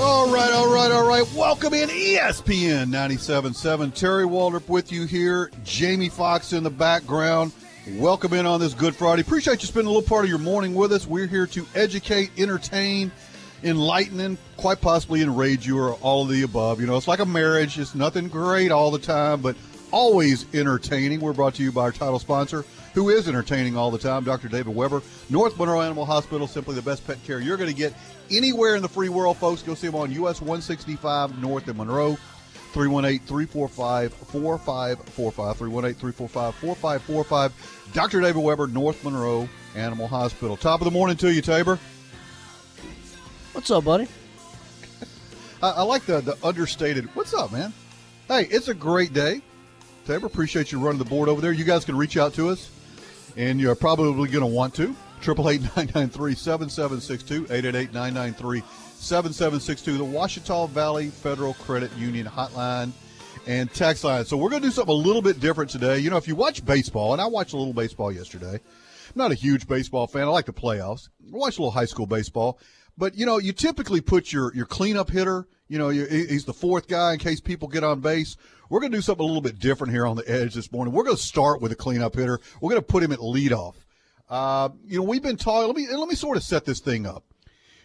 All right, all right, all right. Welcome in ESPN 97.7. Terry Waldrop with you here. Jamie Fox in the background. Welcome in on this Good Friday. Appreciate you spending a little part of your morning with us. We're here to educate, entertain, enlighten, and quite possibly enrage you or all of the above. You know, it's like a marriage. It's nothing great all the time, but always entertaining. We're brought to you by our title sponsor, who is entertaining all the time, Dr. David Weber, North Monroe Animal Hospital, simply the best pet care you're going to get anywhere in the free world, folks. Go see them on US 165 North in Monroe. 318-345-4545. 318-345-4545. Dr. David Weber, North Monroe Animal Hospital. Top of the morning to you, Tabor. What's up, buddy? I, I like the, the understated, what's up, man? Hey, it's a great day. Tabor, appreciate you running the board over there. You guys can reach out to us, and you're probably going to want to. 888-993-7762, 888-993-7762, the Ouachita Valley Federal Credit Union hotline and text line. So we're going to do something a little bit different today. You know, if you watch baseball, and I watched a little baseball yesterday, I'm not a huge baseball fan. I like the playoffs. I watch a little high school baseball. But, you know, you typically put your, your cleanup hitter, you know, he's the fourth guy in case people get on base. We're going to do something a little bit different here on the edge this morning. We're going to start with a cleanup hitter. We're going to put him at leadoff. Uh, you know, we've been talking. Let me let me sort of set this thing up.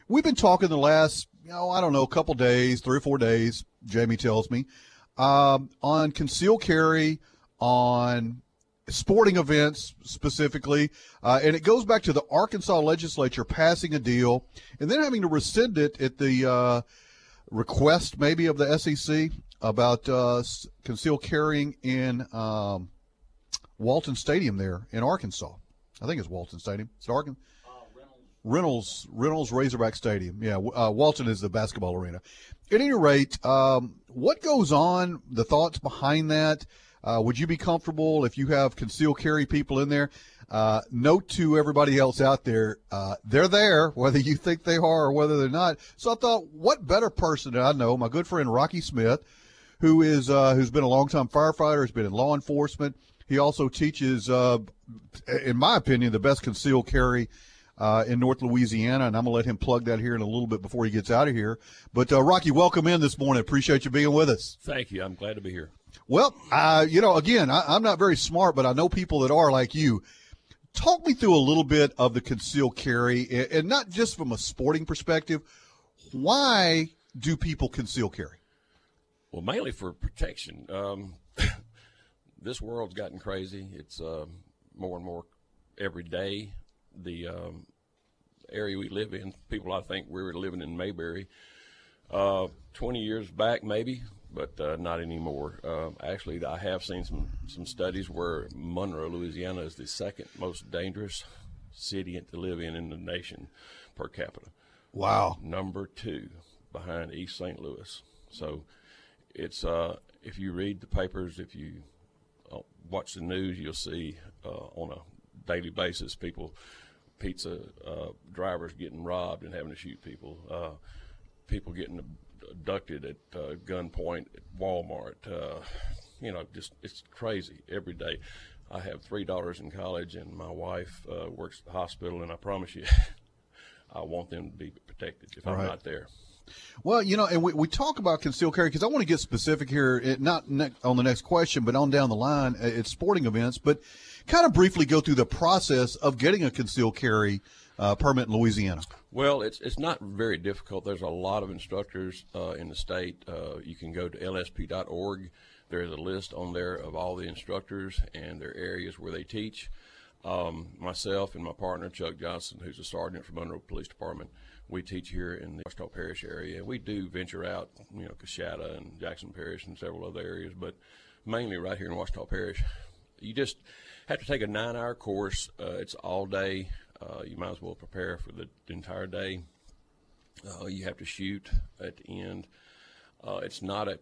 We've been talking the last, you know, I don't know, a couple days, three or four days. Jamie tells me um, on concealed carry, on sporting events specifically, uh, and it goes back to the Arkansas legislature passing a deal and then having to rescind it at the uh, request maybe of the SEC about uh, concealed carrying in um, Walton Stadium there in Arkansas. I think it's Walton Stadium. It's Arkansas. Reynolds Reynolds Razorback Stadium. Yeah, uh, Walton is the basketball arena. At any rate, um, what goes on? The thoughts behind that? Uh, would you be comfortable if you have concealed carry people in there? Uh, note to everybody else out there, uh, they're there, whether you think they are or whether they're not. So I thought, what better person I know? My good friend Rocky Smith, who is uh, who's been a longtime firefighter, has been in law enforcement. He also teaches, uh, in my opinion, the best concealed carry uh, in North Louisiana, and I'm going to let him plug that here in a little bit before he gets out of here. But uh, Rocky, welcome in this morning. Appreciate you being with us. Thank you. I'm glad to be here. Well, uh, you know, again, I, I'm not very smart, but I know people that are like you. Talk me through a little bit of the concealed carry, and, and not just from a sporting perspective. Why do people conceal carry? Well, mainly for protection. Um, this world's gotten crazy. It's uh, more and more every day. The um, area we live in, people I think we were living in Mayberry uh, 20 years back, maybe, but uh, not anymore. Uh, actually, I have seen some, some studies where Monroe, Louisiana, is the second most dangerous city to live in in the nation per capita. Wow. Number two, behind East St. Louis. So it's uh, if you read the papers, if you watch the news, you'll see uh, on a daily basis people, pizza uh, drivers getting robbed and having to shoot people, uh, people getting abducted at uh, gunpoint at Walmart. Uh, you know, just it's crazy every day. I have three daughters in college, and my wife uh, works at the hospital, and I promise you, I want them to be protected if I'm not there. Well, you know, and we, we talk about concealed carry because I want to get specific here, it, not ne- on the next question, but on down the line at sporting events. But kind of briefly go through the process of getting a concealed carry uh, permit in Louisiana. Well, it's it's not very difficult. There's a lot of instructors uh, in the state. Uh, you can go to lsp.org. There's a list on there of all the instructors and their areas where they teach. Um, myself and my partner Chuck Johnson, who's a sergeant from Monroe Police Department, we teach here in the Ouachita Parish area. We do venture out, you know, Coshada and Jackson Parish and several other areas, but mainly right here in Ouachita Parish. You just have to take a nine-hour course. Uh, it's all day. Uh, you might as well prepare for the entire day. Uh, you have to shoot at the end. Uh, it's not a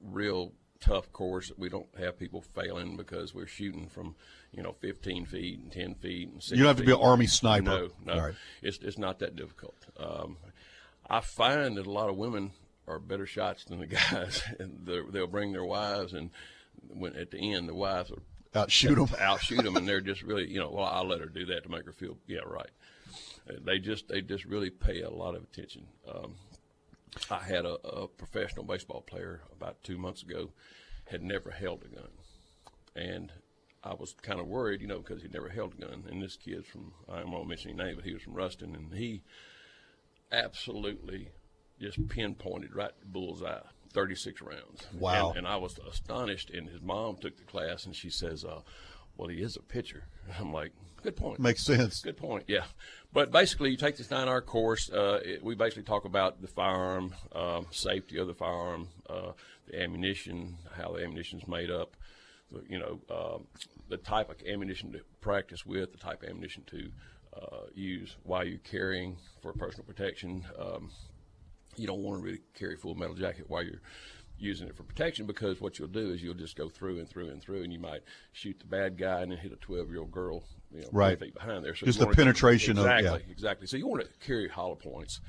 real tough course. We don't have people failing because we're shooting from, you know, 15 feet and 10 feet and 6 You don't have to be an Army sniper. No, no, right. it's it's not that difficult. Um, I find that a lot of women are better shots than the guys, and they'll bring their wives, and when at the end the wives are them, outshoot them, and they're just really, you know, well, I'll let her do that to make her feel, yeah, right. Uh, They just they just really pay a lot of attention. Um, I had a, a professional baseball player about two months ago, had never held a gun, and I was kind of worried, you know, because he'd never held a gun. And this kid's from I to mention his name, but he was from Ruston, and he absolutely just pinpointed right to bullseye, 36 rounds. Wow. And, and I was astonished. And his mom took the class, and she says, uh, "Well, he is a pitcher." I'm like, "Good point." Makes sense. Good point. Yeah, but basically, you take this nine-hour course. Uh, it, we basically talk about the firearm, um, safety of the firearm, uh, the ammunition, how the ammunition is made up. You know, um, the type of ammunition to practice with, the type of ammunition to uh, use while you're carrying for personal protection. Um, you don't want to really carry full metal jacket while you're using it for protection because what you'll do is you'll just go through and through and through and you might shoot the bad guy and then hit a 12 year old girl you know, Right. feet behind there. So Just the penetration of- yeah. exactly, exactly. So you want to carry hollow points.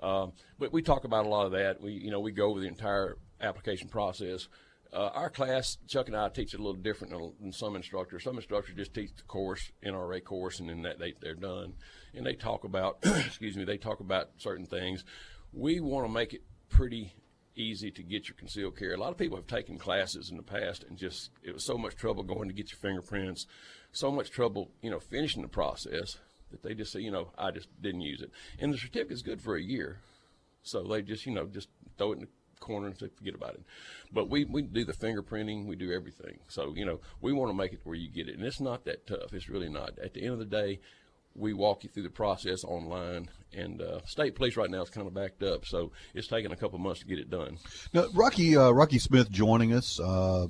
Um, but we talk about a lot of that. We, you know, we go over the entire application process. Uh, our class, Chuck and I teach it a little different than, than some instructors. Some instructors just teach the course, NRA course, and then that they, they're done. And they talk about, excuse me, they talk about certain things. We want to make it pretty easy to get your concealed carry. A lot of people have taken classes in the past and just it was so much trouble going to get your fingerprints, so much trouble, you know, finishing the process that they just say, you know, I just didn't use it. And the certificate's good for a year. So they just, you know, just throw it in the corner and say, forget about it. But we, we do the fingerprinting, we do everything. So, you know, we want to make it where you get it. And it's not that tough. It's really not. At the end of the day, we walk you through the process online. And uh, state police right now is kind of backed up. So it's taking a couple months to get it done. Now, Rocky uh, Rocky Smith joining us, uh,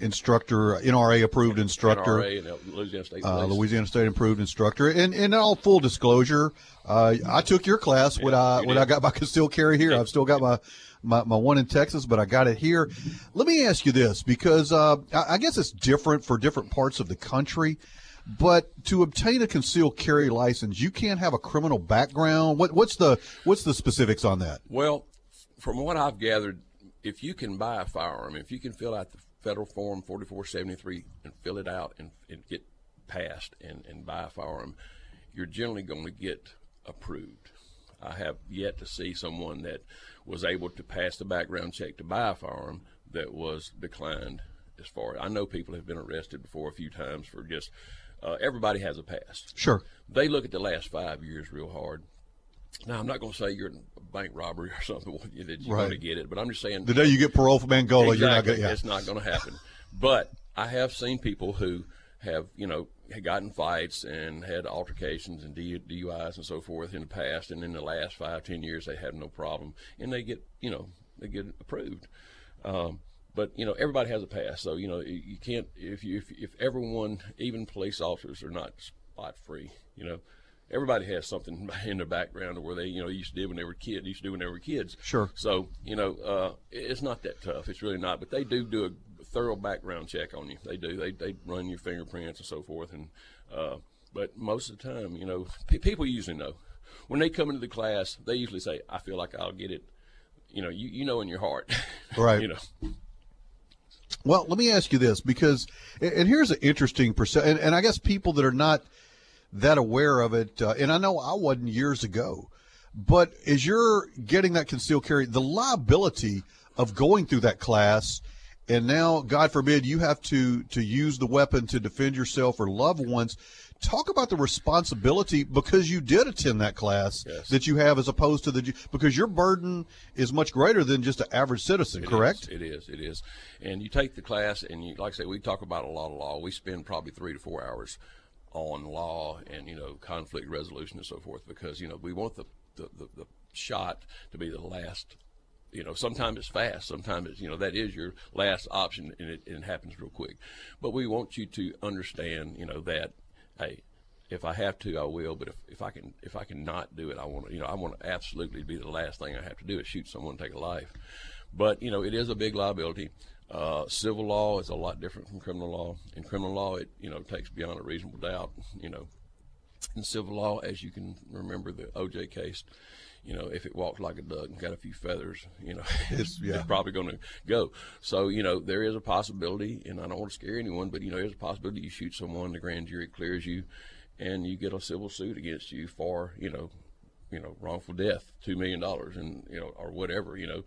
instructor, NRA approved instructor. NRA and Louisiana State uh, Louisiana State Improved Instructor. And in all full disclosure, uh, I took your class when I when did. I got my concealed carry here. I've still got my, my my one in Texas, but I got it here. Let me ask you this because uh, I, guess it's different for different parts of the country. But to obtain a concealed carry license, you can't have a criminal background. What what's the what's the specifics on that? Well, from what I've gathered, if you can buy a firearm, if you can fill out the federal form 4473 and fill it out and, and get passed and, and buy a firearm, you're generally going to get approved. I have yet to see someone that was able to pass the background check to buy a firearm that was declined as far I know people have been arrested before a few times for just uh, everybody has a past. Sure. They look at the last five years real hard. Now, I'm not going to say you're in a bank robbery or something that you're Right. going to get it, but I'm just saying The day you get parole from Angola, you're not exactly, going. Yeah. it's not going to happen. But I have seen people who have, you know, had gotten fights and had altercations and DUIs and so forth in the past, and in the last five, ten years they have no problem, and they get, you know, they get approved. Um, but you know, everybody has a past, so you know, you can't if you if, if everyone, even police officers, are not spot free. You know, everybody has something in their background or where they, you know, used to do when they were kids, used to do when they were kids. Sure. So you know, uh, it's not that tough. It's really not. But they do do a thorough background check on you. They do. They they run your fingerprints and so forth. And uh, but most of the time, you know, pe- people usually know when they come into the class. They usually say, "I feel like I'll get it." You know, you you know in your heart, Right. you know, Well, let me ask you this because, and and here's an interesting percent, and, and I guess people that are not that aware of it, uh, and I know I wasn't years ago, but as you're getting that concealed carry, the liability of going through that class, and now, God forbid, you have to to use the weapon to defend yourself or loved ones. Talk about the responsibility because you did attend that class Yes. that you have, as opposed to the because your burden is much greater than just an average citizen. It correct? is, It is. It is. And you take the class, and you, like I say, we talk about a lot of law. We spend probably three to four hours on law and you know conflict resolution and so forth because you know we want the the, the, the shot to be the last. You know, sometimes it's fast. Sometimes it's you know that is your last option, and it, it happens real quick. But we want you to understand, you know, that hey, if I have to, I will. But if, if I can if I can not do it, I want to you know I want to absolutely be the last thing I have to do is shoot someone, take a life. but you know, it is a big liability. Uh, civil law is a lot different from criminal law. In criminal law, it you know takes beyond a reasonable doubt. You know, in civil law, as you can remember the OJ case, you know, if it walks like a duck and got a few feathers, you know, it's, yeah. it's probably going to go. So, you know, there is a possibility, and I don't want to scare anyone, but, you know, there's a possibility you shoot someone, the grand jury clears you, and you get a civil suit against you for, you know, you know, wrongful death, $2 million, and, you know, or whatever, you know,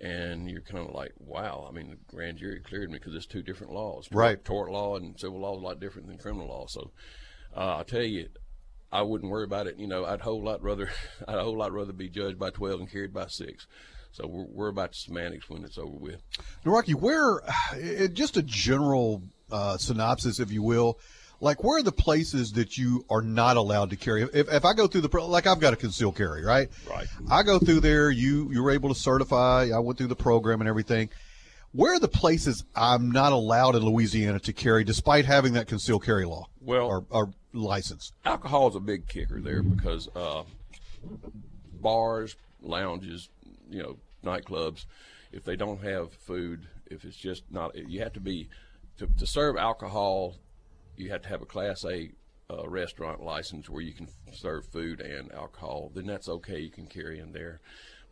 and you're kind of like, wow. I mean, the grand jury cleared me because it's two different laws. Right. Tort law and civil law is a lot different than criminal law. So, uh, I'll tell you, I wouldn't worry about it. You know, I'd a whole lot rather, I'd a whole lot rather be judged by twelve and carried by six. So we're, we're about the semantics when it's over with. Now, Rocky, where, just a general uh, synopsis, if you will, like where are the places that you are not allowed to carry? If, if I go through the, like I've got a concealed carry, right? Right. I go through there, you, you were able to certify, I went through the program and everything. Where are the places I'm not allowed in Louisiana to carry despite having that concealed carry law? Well- or, or license? Alcohol is a big kicker there because uh, bars, lounges, you know, nightclubs, if they don't have food, if it's just not, you have to be to, to serve alcohol. You have to have a Class A uh, restaurant license where you can serve food and alcohol. Then that's okay. You can carry in there.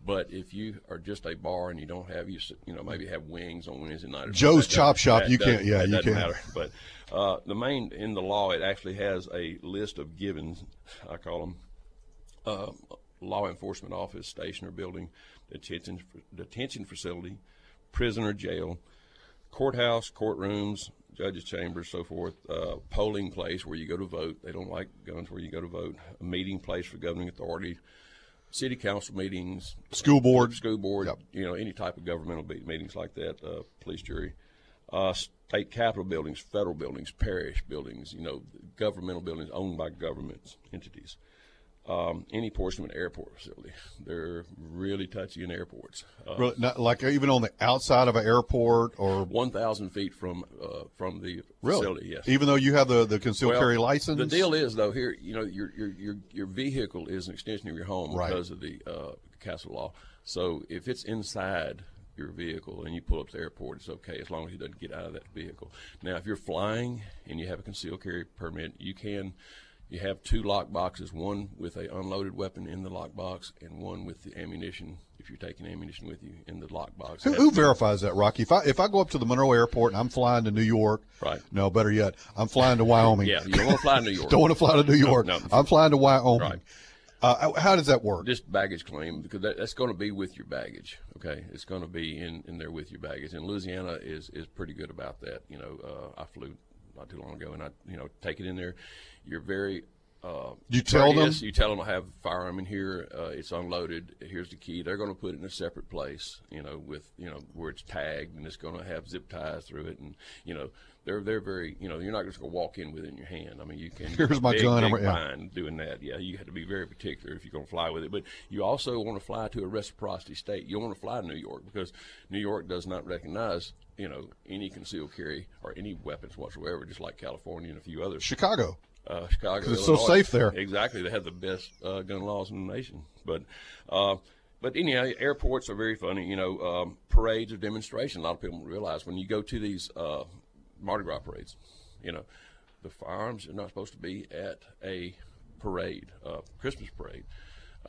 But if you are just a bar and you don't have you, you know, maybe have wings on Wednesday night. or Joe's Chop Shop, you can't- yeah, you doesn't can't. matter. But uh, the main in the law, it actually has a list of givens. I call them uh, law enforcement office, station or building, detention detention facility, prison or jail, courthouse, courtrooms, judges' chambers, so forth, uh, polling place where you go to vote. They don't like guns where you go to vote. A meeting place for governing authority, city council meetings, School board. school board, Yep. you know, any type of governmental be- meetings like that, uh, police jury, uh, state capitol buildings, federal buildings, parish buildings, you know, governmental buildings owned by governments, entities. Um, any portion of an airport facility. They're really touchy in airports. Uh, Really, not, like even on the outside of an airport or 1,000 feet from uh, from the really? facility, yes. Even though you have the, the concealed Well, carry license? The deal is, though, here you know your your your your vehicle is an extension of your home Right. because of the uh, castle law. So if it's inside your vehicle and you pull up to the airport, it's okay as long as you doesn't get out of that vehicle. Now, if you're flying and you have a concealed carry permit, you can. You have two lock boxes, one with a unloaded weapon in the lock box, and one with the ammunition. If you're taking ammunition with you in the lock box, Who, who verifies that, Rocky? If I if I go up to the Monroe Airport and I'm flying to New York, Right. No, better yet, I'm flying to Wyoming. Yeah, you don't want to fly to New York. Don't want to fly to New York. no. I'm flying to Wyoming. Right. Uh, how does that work? just baggage claim because that, that's going to be with your baggage. Okay, it's going to be in, in there with your baggage. And Louisiana is is pretty good about that. You know, uh, I flew not too long ago, and I you know take it in there. You're very uh, You tell them? courteous. You tell them I have a firearm in here. Uh, it's unloaded. Here's the key. They're going to put it in a separate place. You know, with you know where it's tagged, and it's going to have zip ties through it, and you know. They're they're very you know you're not just going to walk in with it in your hand. I mean you can Here's my big, gun, Big I'm- yeah. fine doing that. Yeah, you have to be very particular if you're going to fly with it. But you also want to fly to a reciprocity state. You want to fly to New York because New York does not recognize, you know, any concealed carry or any weapons whatsoever, just like California and a few others. Chicago. Uh, Chicago, 'Cause it's so safe there. Exactly, they have the best uh, gun laws in the nation. But, uh, but anyhow, airports are very funny. You know, um, parades or demonstrations. A lot of people don't realize when you go to these uh, Mardi Gras parades, you know, the firearms are not supposed to be at a parade, uh, Christmas parade.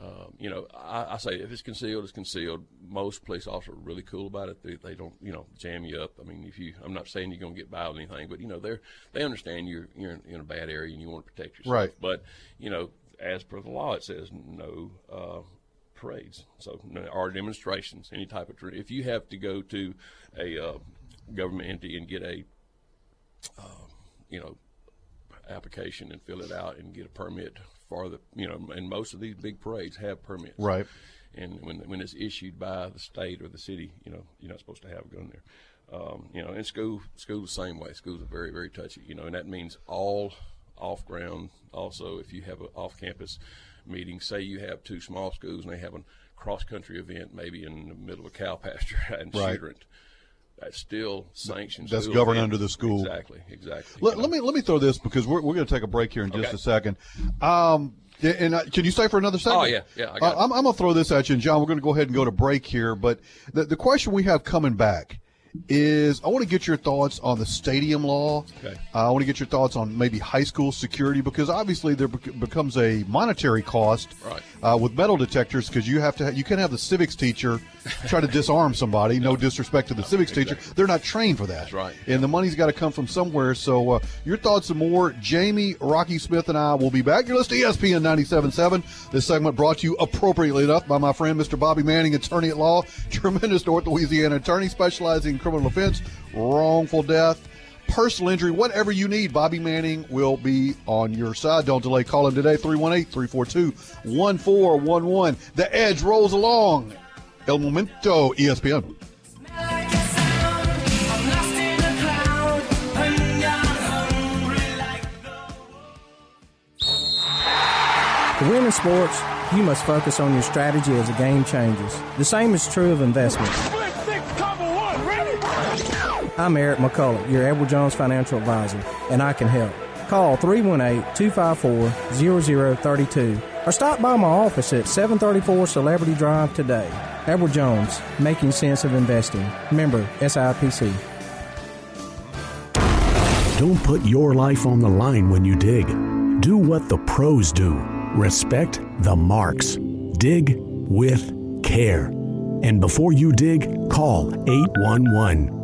Um, you know, I, I say if it's concealed, it's concealed. Most police officers are really cool about it. They, they don't, you know, jam you up. I mean, if you, I'm not saying you're going to get by with anything, but you know, they're they understand you're you're in, in a bad area and you want to protect yourself. Right. But you know, as per the law, it says no uh, parades, so no, or demonstrations, any type of. If you have to go to a uh, government entity and get a, uh, you know, application and fill it out and get a permit for the, you know, and most of these big parades have permits. Right. And when when it's issued by the state or the city, you know, you're not supposed to have a gun there. Um, you know, in school, school the same way. Schools are very, very touchy. You know, and that means all off ground. Also, if you have an off campus meeting, say you have two small schools and they have a cross country event, maybe in the middle of a cow pasture and Right. Shooterant, that's still sanctioned. That's governed under the school. Exactly, exactly. Let, let me let me throw this because we're, we're going to take a break here in just Okay. a second. Um, and uh, can you stay for another second? Oh, yeah, yeah, I got uh, I'm, I'm going to throw this at you, and John, we're going to go ahead and go to break here. But the the question we have coming back is, I want to get your thoughts on the stadium law. Okay. Uh, I want to get your thoughts on maybe high school security because obviously there bec- becomes a monetary cost Right. uh, with metal detectors because you have to ha- you can have the civics teacher try to disarm somebody. No disrespect to the civics teacher, they're not trained for that. That's right. And the money's got to come from somewhere. So uh, your thoughts and more. Jamie, Rocky Smith, and I will be back. You're listening to ESPN 97.7. This segment brought to you appropriately enough by my friend Mr. Bobby Manning, attorney at law, tremendous North Louisiana attorney specializing in criminal offense, wrongful death. Personal injury, whatever you need, Bobby Manning will be on your side. Don't delay. Call him today, 318 342 1411. The edge rolls along. El Momento, ESPN. To win in sports, you must focus on your strategy as the game changes. The same is true of investments. I'm Eric McCullough, your Edward Jones financial advisor, and I can help. Call 318-254-0032 or stop by my office at 734 Celebrity Drive today. Edward Jones, making sense of investing. Member SIPC. Don't put your life on the line when you dig. Do what the pros do. Respect the marks. Dig with care. And before you dig, call 811.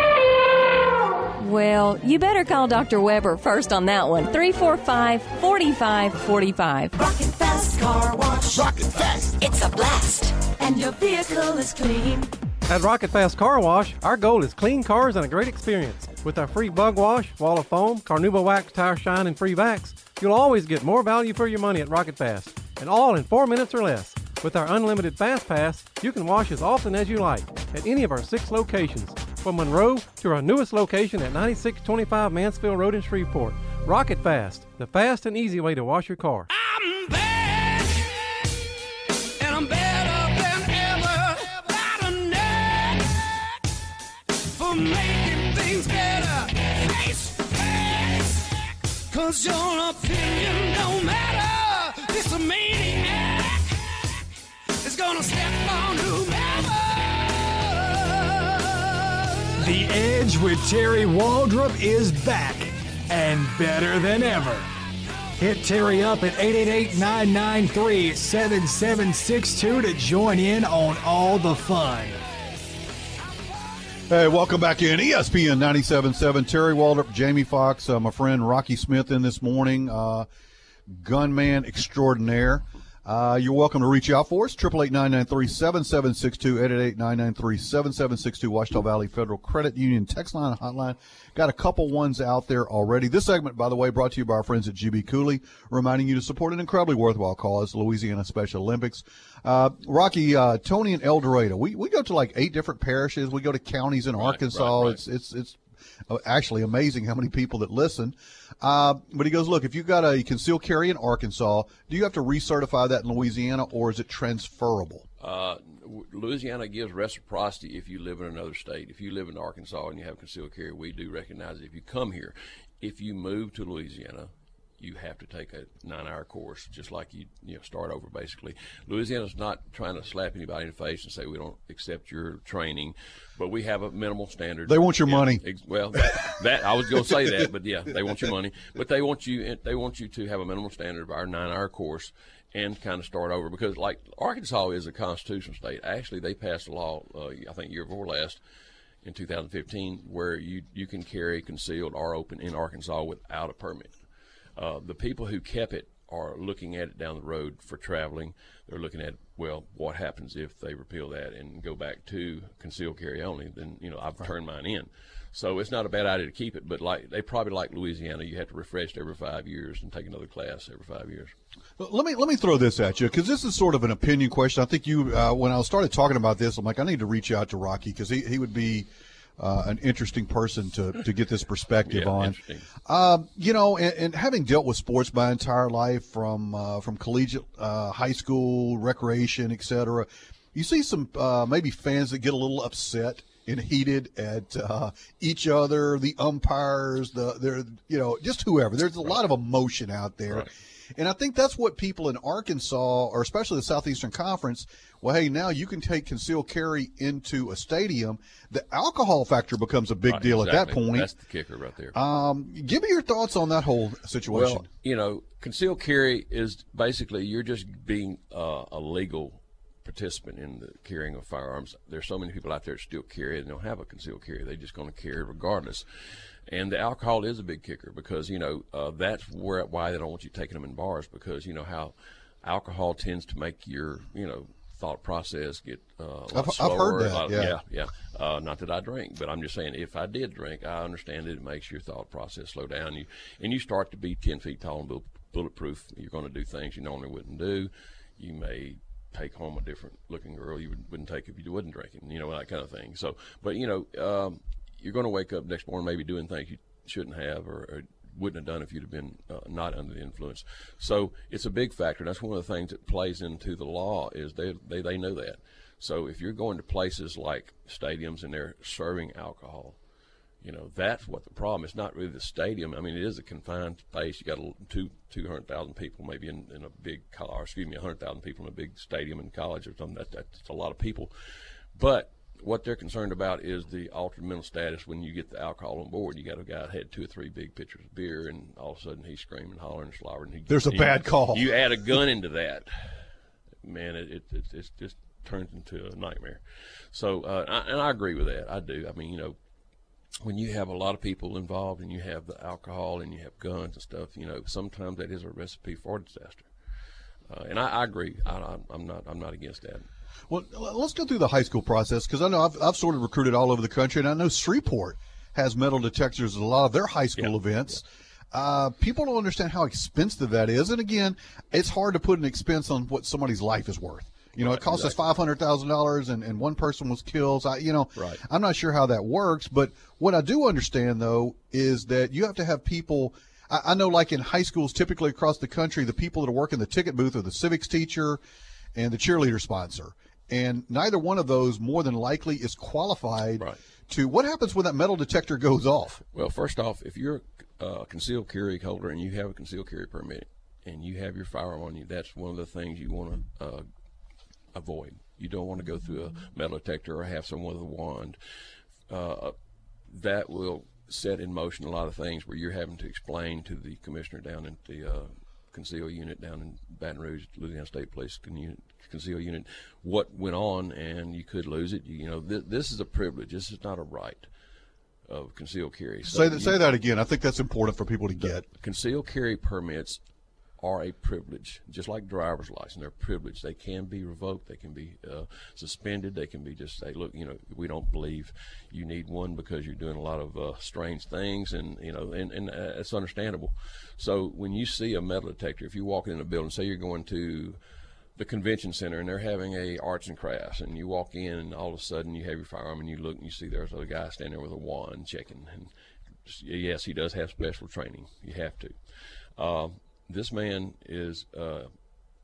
Well, you better call Dr. Weber first on that one. 345 4545. Rocket Fast Car Wash. Rocket Fast. It's a blast. And your vehicle is clean. At Rocket Fast Car Wash, our goal is clean cars and a great experience. With our free bug wash, wall of foam, carnauba wax, tire shine, and free vacs, you'll always get more value for your money at Rocket Fast, and all in four minutes or less. With our unlimited Fast Pass, you can wash as often as you like at any of our six locations, from Monroe to our newest location at 9625 Mansfield Road in Shreveport. Rocket Fast, the fast and easy way to wash your car. And I'm better than ever. Got a for making things better. Face, face. Cause your opinion don't matter. This maniac is gonna step on. The Edge with Terry Waldrop is back and better than ever. Hit Terry up at 888-993-7762 to join in on all the fun. Hey, welcome back in ESPN 97.7. Terry Waldrop, Jamie Fox, uh, my friend Rocky Smith in this morning, uh, gunman extraordinaire. Uh, you're welcome to reach out for us. 888-993-7762, 888-993-7762, Ouachita Valley Federal Credit Union text line hotline. Got a couple ones out there already. This segment, by the way, brought to you by our friends at GB Cooley, reminding you to support an incredibly worthwhile cause, Louisiana Special Olympics. Uh, Rocky, uh, Tony and El Dorado, we, we go to like eight different parishes. We go to counties in Arkansas. right, right. It's, it's, it's actually amazing how many people that listen. Uh, but he goes, look, if you've got a concealed carry in Arkansas, do you have to recertify that in Louisiana or is it transferable? Uh, Louisiana gives reciprocity if you live in another state. If you live in Arkansas and you have concealed carry, we do recognize it. If you come here, if you move to Louisiana, you have to take a nine-hour course, just like you you know start over basically. Louisiana's not trying to slap anybody in the face and say we don't accept your training, but we have a minimal standard. They want your Yeah, money. ex- well, that, that I was going to say that, but yeah, they want your money, but they want you they want you to have a minimal standard of our nine-hour course and kind of start over because like Arkansas is a constitutional state. Actually, they passed a law uh, I think year before last in 2015 where you you can carry concealed or open in Arkansas without a permit. Uh, the people who kept it are looking at it down the road for traveling. They're looking at well, what happens if they repeal that and go back to concealed carry only? Then you know I've turned mine in. So it's not a bad idea to keep it, but like they probably like Louisiana, you have to refresh it every five years and take another class every five years. Let me let me throw this at you because this is sort of an opinion question. I think you uh, when I started talking about this, I'm like I need to reach out to Rocky because he, he would be uh, an interesting person to, to get this perspective Yeah, on. Um, you know, and, and having dealt with sports my entire life from uh, from collegiate, uh, high school, recreation, etc., you see some uh, maybe fans that get a little upset and heated at uh, each other, the umpires, the they're you know just whoever. There's a lot of emotion out there. And I think that's what people in Arkansas, or especially the Southeastern Conference, well, hey, now you can take concealed carry into a stadium. The alcohol factor becomes a big Right, deal at that point. That's the kicker right there. Um, give me your thoughts on that whole situation. Well, you know, concealed carry is basically you're just being uh, a legal participant in the carrying of firearms. There's so many people out there that still carry and don't have a concealed carry. They're just going to carry regardless. And the alcohol is a big kicker because you know uh, that's where why they don't want you taking them in bars because you know how alcohol tends to make your you know thought process get uh, a lot I've- I've slower. heard a that, lot- yeah. yeah, yeah. Uh, not that I drink, but I'm just saying if I did drink, I understand that it makes your thought process slow down. You and you start to be ten feet tall and bull- bulletproof. You're going to do things you normally wouldn't do. You may take home a different looking girl you would, wouldn't take if you wasn't drinking. You know that kind of thing. So, but you know, um, you're going to wake up next morning maybe doing things you shouldn't have or, or wouldn't have done if you'd have been uh, not under the influence. So it's a big factor. That's one of the things that plays into the law is they they, they know that. So if you're going to places like stadiums and they're serving alcohol, you know that's what the problem. It's not really the stadium. I mean, it is a confined space. You got a, two two hundred thousand people maybe in, in a big college. Excuse me, hundred thousand people in a big stadium in college or something. That, that's a lot of people. But what they're concerned about is the altered mental status when you get the alcohol on board. You got a guy that had two or three big pitchers of beer, and all of a sudden he's screaming, hollering, and slobbering. He, There's a bad call. You add a gun into that, man, it it, it, it just turns into a nightmare. So, uh, I, and I agree with that. I do. I mean, you know, when you have a lot of people involved and you have the alcohol and you have guns and stuff, you know, sometimes that is a recipe for disaster. Uh, and I, I agree. I, I'm not. I'm not against that. Well, let's go through the high school process because I know I've, I've sort of recruited all over the country, and I know Shreveport has metal detectors at a lot of their high school events. Uh, people don't understand how expensive that is, and again, it's hard to put an expense on what somebody's life is worth. You know, it cost us five hundred thousand dollars, and and one person was killed. I, you know, Right. I'm not sure how that works, but what I do understand though is that you have to have people. I, I know, like in high schools, typically across the country, the people that are working the ticket booth are the civics teacher and the cheerleader sponsor, and neither one of those more than likely is qualified to. What happens when that metal detector goes off? Well, first off, if you're a concealed carry holder and you have a concealed carry permit and you have your firearm on you, that's one of the things you want to uh, avoid. You don't want to go through a metal detector or have someone with a wand. Uh, that will set in motion a lot of things where you're having to explain to the commissioner down at the uh, conceal unit down in Baton Rouge, Louisiana State Police conceal unit, what went on, and you could lose it. You, you know, th- this is a privilege. This is not a right of concealed carry. So say that. you- Say that again. I think that's important for people to get. Concealed carry permits are a privilege, just like driver's license. They're privilege. They can be revoked. They can be uh, suspended. They can be just say, look, you know, we don't believe you need one because you're doing a lot of uh, strange things, and you know, and, and uh, it's understandable. So when you see a metal detector, if you walk in a building, say you're going to the convention center and they're having a arts and crafts and you walk in and all of a sudden you have your firearm and you look and you see there's a guy standing there with a wand checking and yes he does have special training you have to um, this man is uh,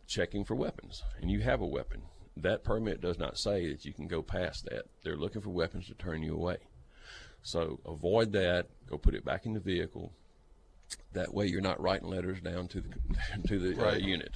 checking for weapons and you have a weapon. That permit does not say that you can go past that. They're looking for weapons to turn you away. So avoid that. Go put it back in the vehicle. That way, you're not writing letters down to the to the uh, unit.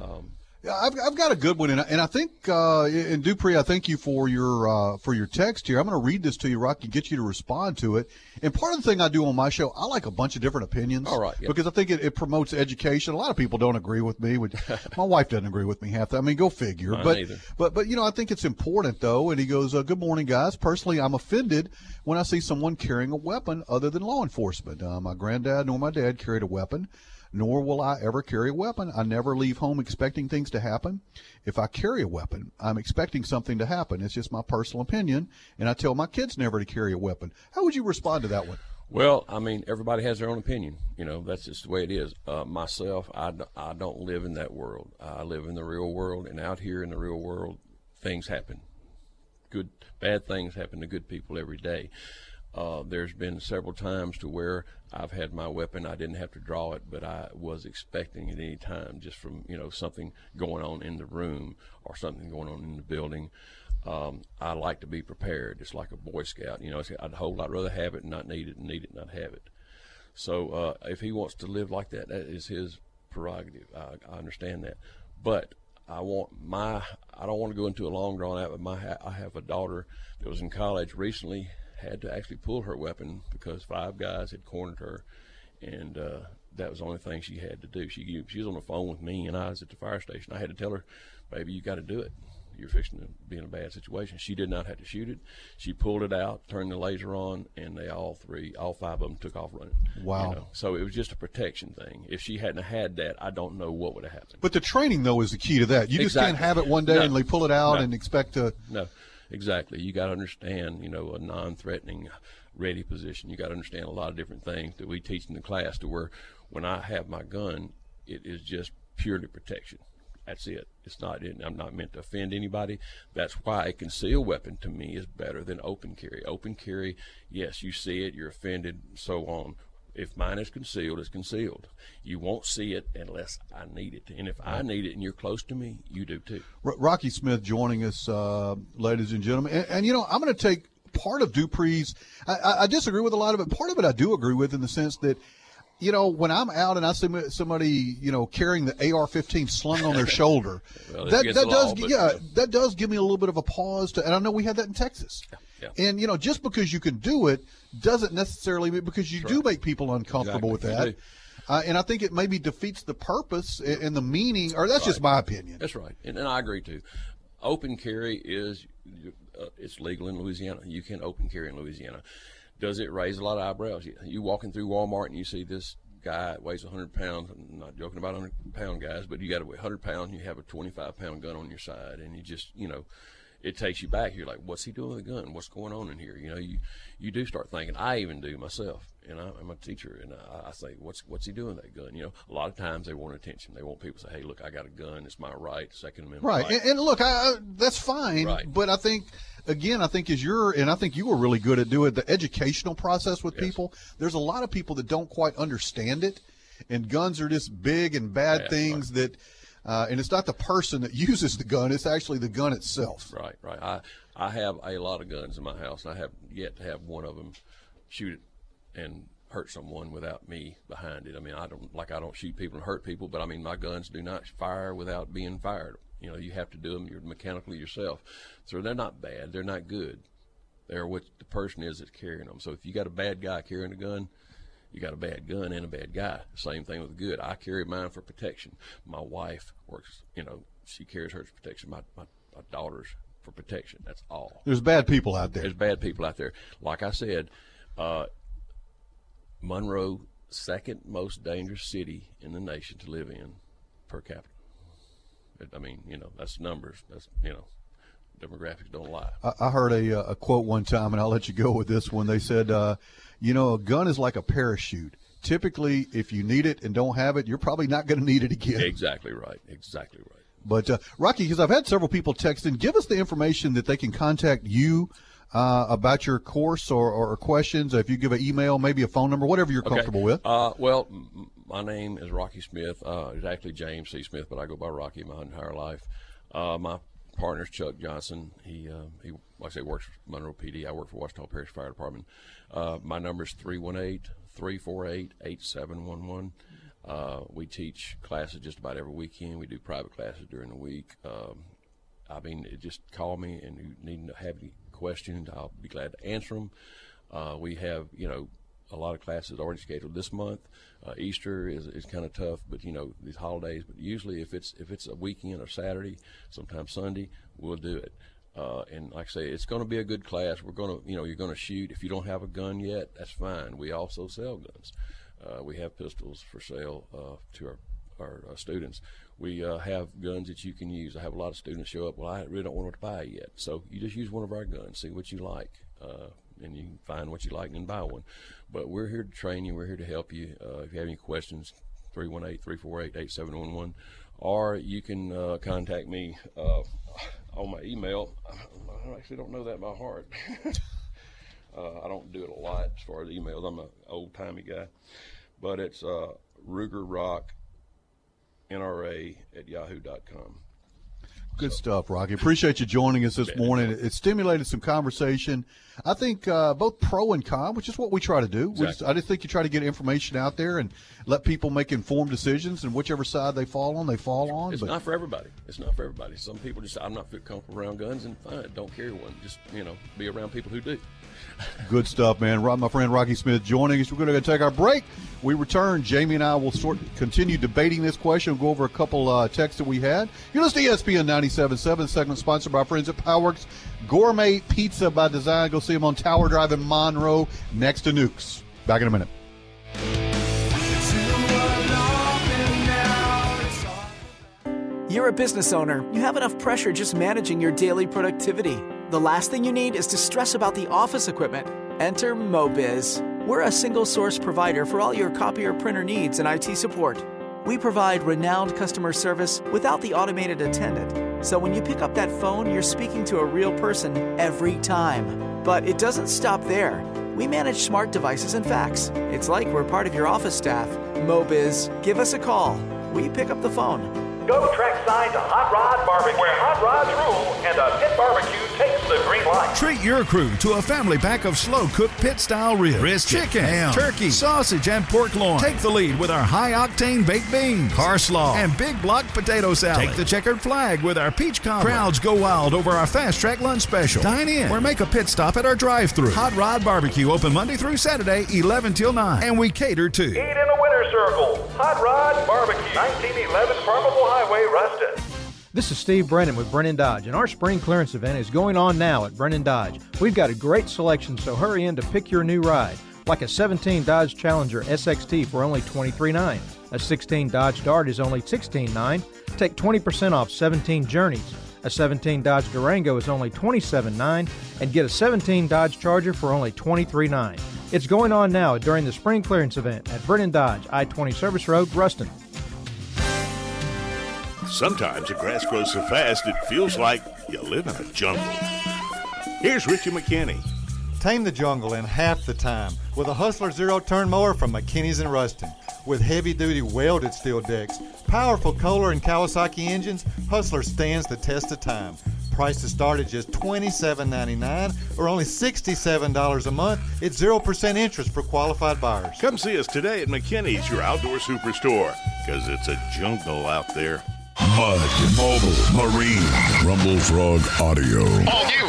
Um, I've, I've got a good one, and I, and I think, uh, and Dupree, I thank you for your uh, for your text here. I'm going to read this to you, Rocky, get you to respond to it. And part of the thing I do on my show, I like a bunch of different opinions. All right, yeah. Because I think it, it promotes education. A lot of people don't agree with me. Which my wife doesn't agree with me half the. I mean, go figure. Mine but neither. but but you know, I think it's important though. And he goes, uh, "Good morning, guys. Personally, I'm offended when I see someone carrying a weapon other than law enforcement. Uh, my granddad nor my dad carried a weapon." Nor will I ever carry a weapon. I never leave home expecting things to happen. If I carry a weapon, I'm expecting something to happen. It's just my personal opinion, and I tell my kids never to carry a weapon. How would you respond to that one? Well, I mean, everybody has their own opinion. You know, that's just the way it is. Uh, myself, I don't live in that world. I live in the real world, and out here in the real world, things happen. Good, bad things happen to good people every day. Uh, there's been several times to where I've had my weapon. I didn't have to draw it, but I was expecting it any time, just from you know something going on in the room or something going on in the building. Um, I like to be prepared. It's like a Boy Scout. You know, I'd whole lot rather have it and not need it, and need it and not have it. So uh, if he wants to live like that, that is his prerogative. I, I understand that, but I want my. I don't want to go into a long drawn out. But my, I have a daughter that was in college recently. Had to actually pull her weapon because five guys had cornered her, and uh, that was the only thing she had to do. She she was on the phone with me, and I was at the fire station. I had to tell her, "Baby, you got to do it. You're fixing to be in a bad situation." She did not have to shoot it. She pulled it out, turned the laser on, and they all three, all five of them, took off running. Wow. You know, so it was just a protection thing. If she hadn't had that, I don't know what would have happened. But the training though is the key to that. You just can't have it one day No. and they pull it out No. and expect to. No, exactly. You got to understand, you know, a non-threatening, ready position. You got to understand a lot of different things that we teach in the class. To where, when I have my gun, it is just purely protection. That's it. It's not. I'm not meant to offend anybody. That's why a concealed weapon to me is better than open carry. Open carry, yes, you see it, you're offended, so on. If mine is concealed, it's concealed. You won't see it unless I need it. And if I need it and you're close to me, you do too. Rocky Smith joining us, uh, ladies and gentlemen. And, and you know, I'm going to take part of Dupree's. I, I, disagree with a lot of it. Part of it I do agree with in the sense that, you know, when I'm out and I see somebody, you know, carrying the AR-15 slung on their shoulder, Well, that that does, yeah, that does give me a little bit of a pause. To, and I know we had that in Texas. yeah. And you know, just because you can do it doesn't necessarily mean because you do make people uncomfortable Exactly, with that. Uh, and I think it maybe defeats the purpose and, the meaning, or that's just my opinion. That's right, and, and I agree too. Open carry is uh, it's legal in Louisiana. You can open carry in Louisiana. Does it raise a lot of eyebrows? You, you walking through Walmart and you see this guy weighs 100 pounds. I'm not joking about 100 pound guys, but you got a 100 pound, you have a 25 pound gun on your side, and you just you know. It takes you back. You're like, "What's he doing with a gun? What's going on in here?" You know, you you do start thinking. I even do myself, and I, I'm a teacher, and I, I say, "What's what's he doing with that gun?" You know, a lot of times they want attention. They want people to say, "Hey, look, I got a gun. It's my right, Second Amendment Right. And, and look, I, that's fine. Right. But I think, again, I think as you're, and I think you were really good at doing the educational process with people. There's a lot of people that don't quite understand it, and guns are just big and bad Yeah, things that, uh, and it's not the person that uses the gun; it's actually the gun itself. Right, right. I I have a lot of guns in my house, and I have yet to have one of them shoot it and hurt someone without me behind it. I mean, I don't like I don't shoot people and hurt people, but I mean my guns do not fire without being fired. You know, you have to do them you're mechanically yourself, so they're not bad. They're not good. They're what the person is that's carrying them. So if you got a bad guy carrying a gun, you got a bad gun and a bad guy. Same thing with good. I carry mine for protection. My wife works, you know, she carries hers for protection. My, my, my daughter's for protection. That's all. There's bad people out there. There's bad people out there. Like I said, uh, Monroe, second most dangerous city in the nation to live in per capita. I mean, you know, that's numbers. That's, you know, demographics don't lie. I, I heard a, uh, a quote one time, and I'll let you go with this one. They said, uh, "You know, a gun is like a parachute. Typically, if you need it and don't have it, you're probably not going to need it again." Exactly right. Exactly right. But uh, Rocky, because I've had several people text in, give us the information that they can contact you uh, about your course or, or questions. If you give an email, maybe a phone number, whatever you're Okay. comfortable with. Uh, well, m- my name is Rocky Smith. Uh, it's actually James C. Smith, but I go by Rocky my entire life. Uh, my partner's Chuck Johnson. He, uh, he, like I say, works for Monroe PD. I work for Ouachita Parish Fire Department. Uh, my number is 318 348 8711. Uh, we teach classes just about every weekend. We do private classes during the week. Um, I mean, just call me and you need to have any questions. I'll be glad to answer them. Uh, we have, you know, a lot of classes already scheduled this month. Uh, Easter is, is kind of tough, but you know these holidays. But usually, if it's if it's a weekend or Saturday, sometimes Sunday, we'll do it. Uh, and like I say, it's going to be a good class. We're going to, you know, you're going to shoot. If you don't have a gun yet, that's fine. We also sell guns. Uh, we have pistols for sale uh, to our our uh, students. We uh, have guns that you can use. I have a lot of students show up. Well, I really don't want to buy yet. So you just use one of our guns, see what you like, and you can find what you like and buy one. But we're here to train you. We're here to help you. Uh, if you have any questions, 318-348-8711. Or you can uh, contact me uh, on my email. I actually don't know that by heart. uh, I don't do it a lot as far as emails. I'm an old timey guy. But it's uh, Ruger Rock NRA at yahoo.com. Good stuff, Rocky. Appreciate you joining us this morning. It stimulated some conversation. I think uh, both pro and con, which is what we try to do. We just, I just think you try to get information out there and let people make informed decisions, and whichever side they fall on, they fall on. It's but not for everybody. It's not for everybody. Some people just, I'm not comfortable around guns, and fine, don't carry one. Just, you know, be around people who do. Good stuff, man. My friend Rocky Smith joining us. We're going to take our break. We return. Jamie and I will sort continue debating this question. We'll Go over a couple uh, texts that we had. You're listening to ESPN 97.7, segment sponsored by our friends at Pieworks Gourmet Pizza by Design. Go see them on Tower Drive in Monroe, next to Nukes. Back in a minute. You're a business owner. You have enough pressure just managing your daily productivity. The last thing you need is to stress about the office equipment. Enter Mobiz. We're a single source provider for all your copier printer needs and IT support. We provide renowned customer service without the automated attendant. So when you pick up that phone, you're speaking to a real person every time. But it doesn't stop there. We manage smart devices and fax. It's like we're part of your office staff. Mobiz, give us a call. We pick up the phone. Go trackside to Hot Rod Barbecue, where hot rods rule and a pit barbecue takes the green light. Treat your crew to a family pack of slow cooked pit style ribs, brisket, chicken, ham, turkey, sausage, and pork loin. Take the lead with our high octane baked beans, car slaw, and big block potato salad. Take the checkered flag with our peach cobbler. Crowds go wild over our fast track lunch special. Dine in or make a pit stop at our drive through. Hot Rod Barbecue open Monday through Saturday, 11 till 9. And we cater to. Eat in a circle. Hot Rod Barbecue, 1911 Farmerville Highway, Ruston. This is Steve Brennan with Brennan Dodge, and our spring clearance event is going on now at Brennan Dodge. We've got a great selection, so hurry in to pick your new ride. Like a 17 Dodge Challenger SXT for only $23.9. A 16 Dodge Dart is only $16.9. Take 20% off 17 Journeys. A 17 Dodge Durango is only $27.9. And get a 17 Dodge Charger for only $23.9. It's going on now during the spring clearance event at Brennan Dodge, I 20 Service Road, Ruston. Sometimes the grass grows so fast it feels like you live in a jungle. Here's Richie McKinney. Tame the jungle in half the time with a Hustler Zero Turn Mower from McKinney's in Ruston. With heavy duty welded steel decks, powerful Kohler and Kawasaki engines, Hustler stands the test of time. Prices start at just $27.99 or only $67 a month. It's 0% interest for qualified buyers. Come see us today at McKinney's, your outdoor superstore, because it's a jungle out there. Mud, mobile, marine, Rumble Frog Audio.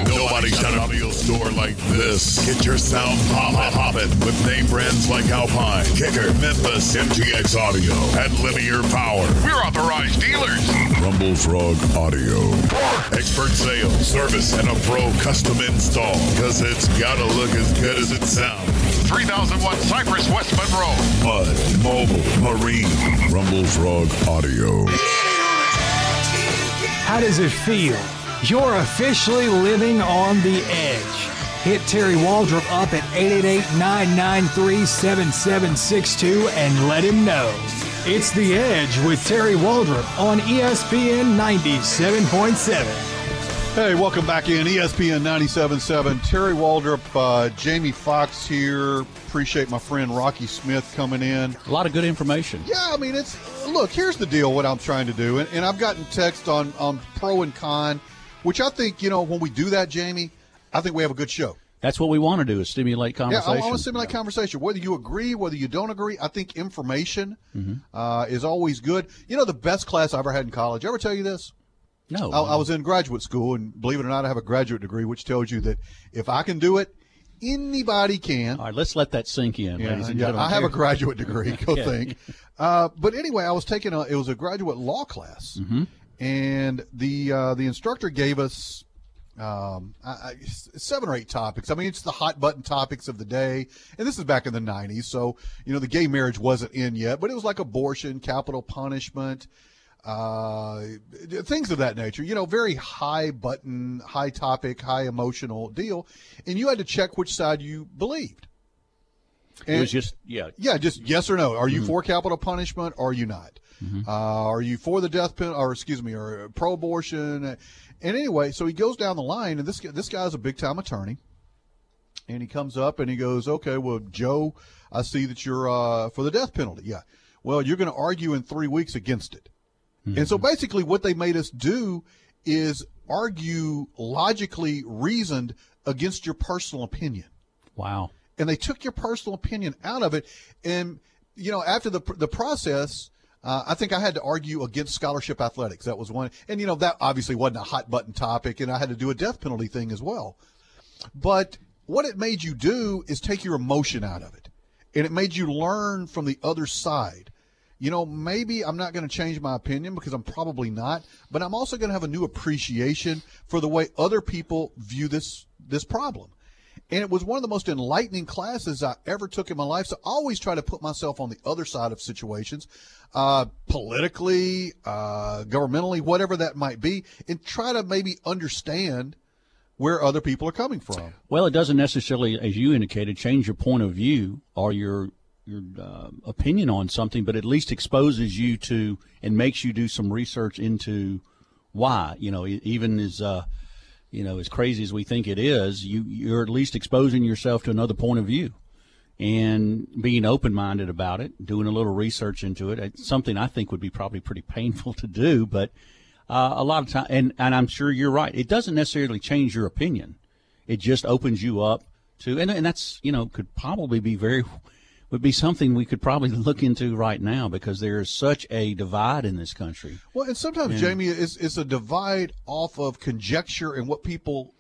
Nobody's got an audio store like this. Get your sound poppin', poppin' with name brands like Alpine, Kicker, Memphis, MTX Audio, and Linear Power. We're authorized dealers. Rumble Frog Audio. Expert sales, service, and a pro custom install. Cause it's gotta look as good as it sounds. 3001 Cypress West Monroe. Mud, mobile, marine, Rumble Frog Audio. How does it feel? You're officially living on the edge. Hit Terry Waldrop up at 888-993-7762 and let him know. It's The Edge with Terry Waldrop on ESPN 97.7. Hey, welcome back in ESPN 97.7. Terry Waldrop, uh, Jamie Fox here. Appreciate my friend Rocky Smith coming in. A lot of good information. Yeah, I mean, it's look. Here's the deal. What I'm trying to do, and, and I've gotten text on on pro and con, which I think you know when we do that, Jamie, I think we have a good show. That's what we want to do is stimulate conversation. Yeah. I want to stimulate conversation. Whether you agree, whether you don't agree, I think information Mhm. uh, is always good. You know, the best class I ever had in college. Ever tell you this? No. I, I was in graduate school, and believe it or not, I have a graduate degree, which tells you that if I can do it, anybody can. All right, let's let that sink in, Yeah, ladies and yeah, gentlemen. I have a graduate degree. Go Okay. think. Uh, but anyway, I was taking a. It was a graduate law class, Mhm. and the uh, the instructor gave us um, I, I, seven or eight topics. I mean, it's the hot button topics of the day, and this is back in the '90s, so you know the gay marriage wasn't in yet, but it was like abortion, capital punishment. Uh, things of that nature, you know, very high button, high topic, high emotional deal, and you had to check which side you believed. It was just yeah. Yeah, just yes or no. Are you Mhm. for capital punishment? Or are you not? Uh, are you for the death penalty? Or excuse me, or pro-abortion? And anyway, so he goes down the line, and this guy- this guy's a big time attorney, and he comes up and he goes, "Okay, well, Joe, I see that you're uh, for the death penalty. Yeah, well, you're going to argue in three weeks against it." And so basically, what they made us do is argue logically reasoned against your personal opinion Wow. and they took your personal opinion out of it. And you know, after the the process, uh, I think I had to argue against scholarship athletics. That was one, and you know, that obviously wasn't a hot button topic, and I had to do a death penalty thing as well. But what it made you do is take your emotion out of it, and it made you learn from the other side. You know, maybe I'm not going to change my opinion because I'm probably not, but I'm also going to have a new appreciation for the way other people view this this problem. And it was one of the most enlightening classes I ever took in my life. So I always try to put myself on the other side of situations, uh, politically, uh, governmentally, whatever that might be, and try to maybe understand where other people are coming from. Well, it doesn't necessarily, as you indicated, change your point of view or your your uh, opinion on something, but at least exposes you to and makes you do some research into why. You know, even as uh, you know as crazy as we think it is, you you're at least exposing yourself to another point of view and being open minded about it, doing a little research into it. It's something I think would be probably pretty painful to do, but uh, a lot of time, and, and I'm sure you're right. It doesn't necessarily change your opinion. It just opens you up to, and, and that's, you know, could probably be very, would be something we could probably look into right now because there is such a divide in this country. Well, and sometimes. Jamie, it's, it's a divide off of conjecture and what people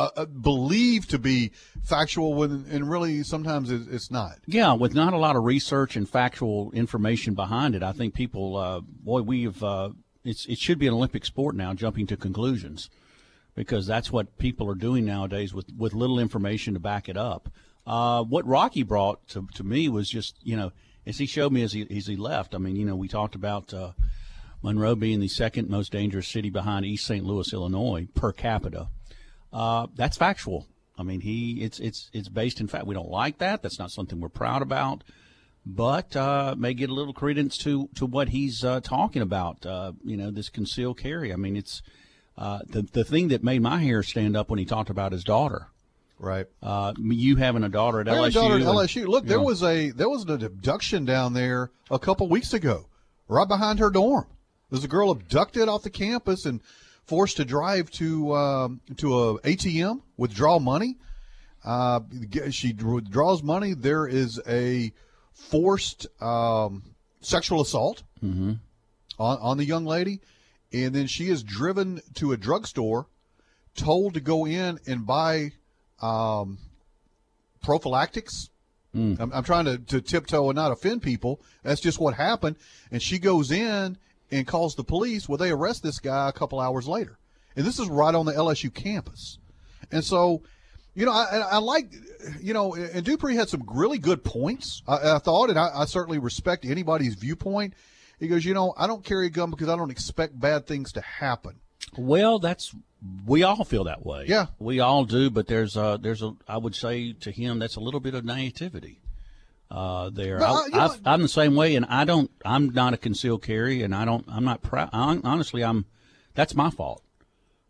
uh, uh, believe to be factual when, and really sometimes it's not. Yeah, with not a lot of research and factual information behind it, I think people, uh, boy, we have. Uh, it's it should be an Olympic sport now, jumping to conclusions, because that's what people are doing nowadays with with little information to back it up. Uh, what Rocky brought to to me was just you know as he showed me as he as he left. I mean, you know, we talked about. Uh, Monroe being the second most dangerous city behind East St. Louis, Illinois, per capita. Uh, that's factual. I mean, he it's it's it's based in fact. We don't like that. That's not something we're proud about, but uh, may get a little credence to to what he's uh, talking about. Uh, you know, this concealed carry. I mean, it's uh, the the thing that made my hair stand up when he talked about his daughter. Right. Uh, you having a daughter at I have a LSU. daughter at LSU. Look, there Yeah. was a there was an abduction down there a couple weeks ago, right behind her dorm. There's a girl abducted off the campus and forced to drive to um, to a ATM, withdraw money. Uh, she withdraws money. There is a forced um, sexual assault Mm-hmm. on, on the young lady, and then she is driven to a drugstore, told to go in and buy um, prophylactics. I'm, I'm trying to, to tiptoe and not offend people. That's just what happened. And she goes in and calls the police. Well, they arrest this guy a couple hours later. And this is right on the LSU campus. And so, you know, I, I I like, you know, and Dupree had some really good points, I, I thought, and I, I certainly respect anybody's viewpoint. He goes, you know, I don't carry a gun because I don't expect bad things to happen. Well, that's we all feel that way. Yeah. we all do. But there's a there's a I would say to him that's a little bit of naivety. Uh, there, I, uh, you know I've, I'm the same way, and I don't. I'm not a concealed carry, and I don't. I'm not proud. Honestly, I'm. That's my fault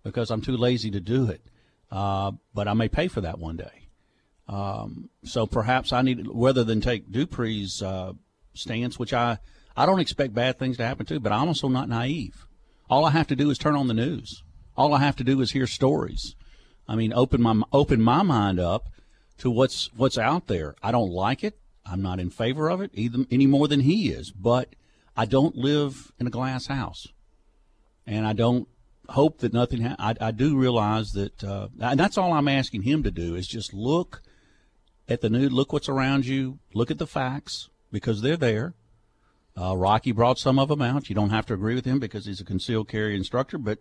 because I'm too lazy to do it. Uh, but I may pay for that one day. Um, so perhaps I need, rather than take Dupree's uh, stance, which I I don't expect bad things to happen to, but I'm also not naive. All I have to do is turn on the news. All I have to do is hear stories. I mean, open my open my mind up to what's what's out there. I don't like it. I'm not in favor of it either, any more than he is. But I don't live in a glass house, and I don't hope that nothing. Ha- I, I do realize that, uh, and that's all I'm asking him to do is just look at the new. Look what's around you. Look at the facts because they're there. Uh, Rocky brought some of them out. You don't have to agree with him because he's a concealed carry instructor, but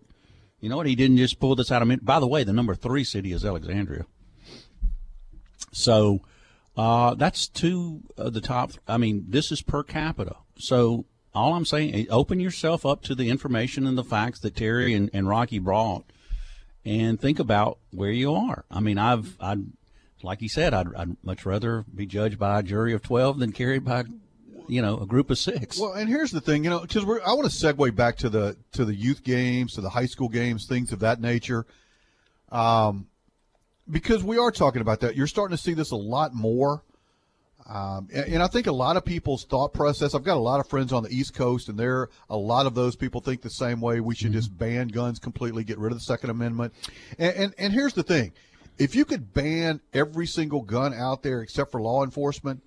you know what? He didn't just pull this out of. By the way, the number three city is Alexandria. So uh, that's two of the top. I mean, this is per capita. So all I'm saying, is open yourself up to the information and the facts that Terry and, and Rocky brought, and think about where you are. I mean, I've, I, like he said, I'd, I'd much rather be judged by a jury of twelve than carried by, you know, a group of six. Well, and here's the thing, you know, because I want to segue back to the to the youth games, to the high school games, things of that nature. Um, because we are talking about that, you're starting to see this a lot more. Um, and, and I think a lot of people's thought process. I've got a lot of friends on the East Coast, and there a lot of those people think the same way. We should just ban guns completely, get rid of the Second Amendment. And, and and here's the thing: if you could ban every single gun out there except for law enforcement,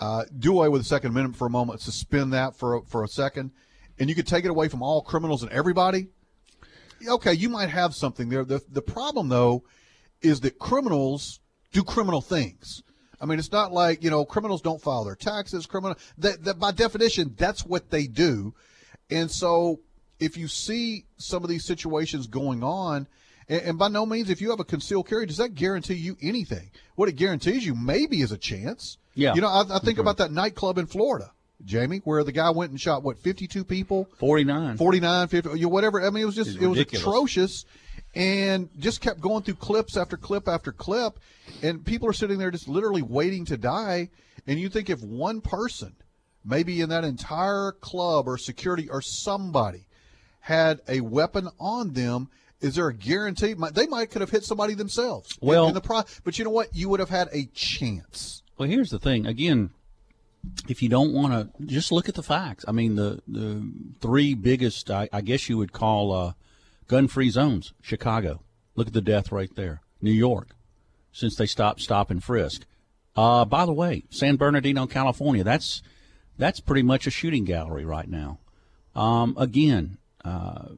uh, do away with the Second Amendment for a moment, suspend that for a, for a second, and you could take it away from all criminals and everybody. Okay, you might have something there. The the problem though is that criminals do criminal things. I mean, it's not like you know criminals don't file their taxes. Criminal that, that by definition that's what they do, and so if you see some of these situations going on, and, and by no means if you have a concealed carry, does that guarantee you anything? What it guarantees you maybe is a chance. Yeah. You know, I, I think about that nightclub in Florida, Jamie, where the guy went and shot what 52 people, 49, 49, 50, you know, whatever. I mean, it was just It's it was ridiculous. atrocious, and just kept going through clips after clip after clip, and people are sitting there just literally waiting to die. And you think if one person, maybe in that entire club or security or somebody, had a weapon on them. Is there a guarantee? They might could have hit somebody themselves. in- Well- in the pro- but you know what? You would have had a chance. Well, here's the thing. Again, if you don't want to, just look at the facts. I mean, the the three biggest, I, I guess you would call uh, gun-free zones: Chicago. Look at the death rate there. New York, since they stopped stop and frisk. Uh, by the way, San Bernardino, California. That's that's pretty much a shooting gallery right now. Um, again, uh,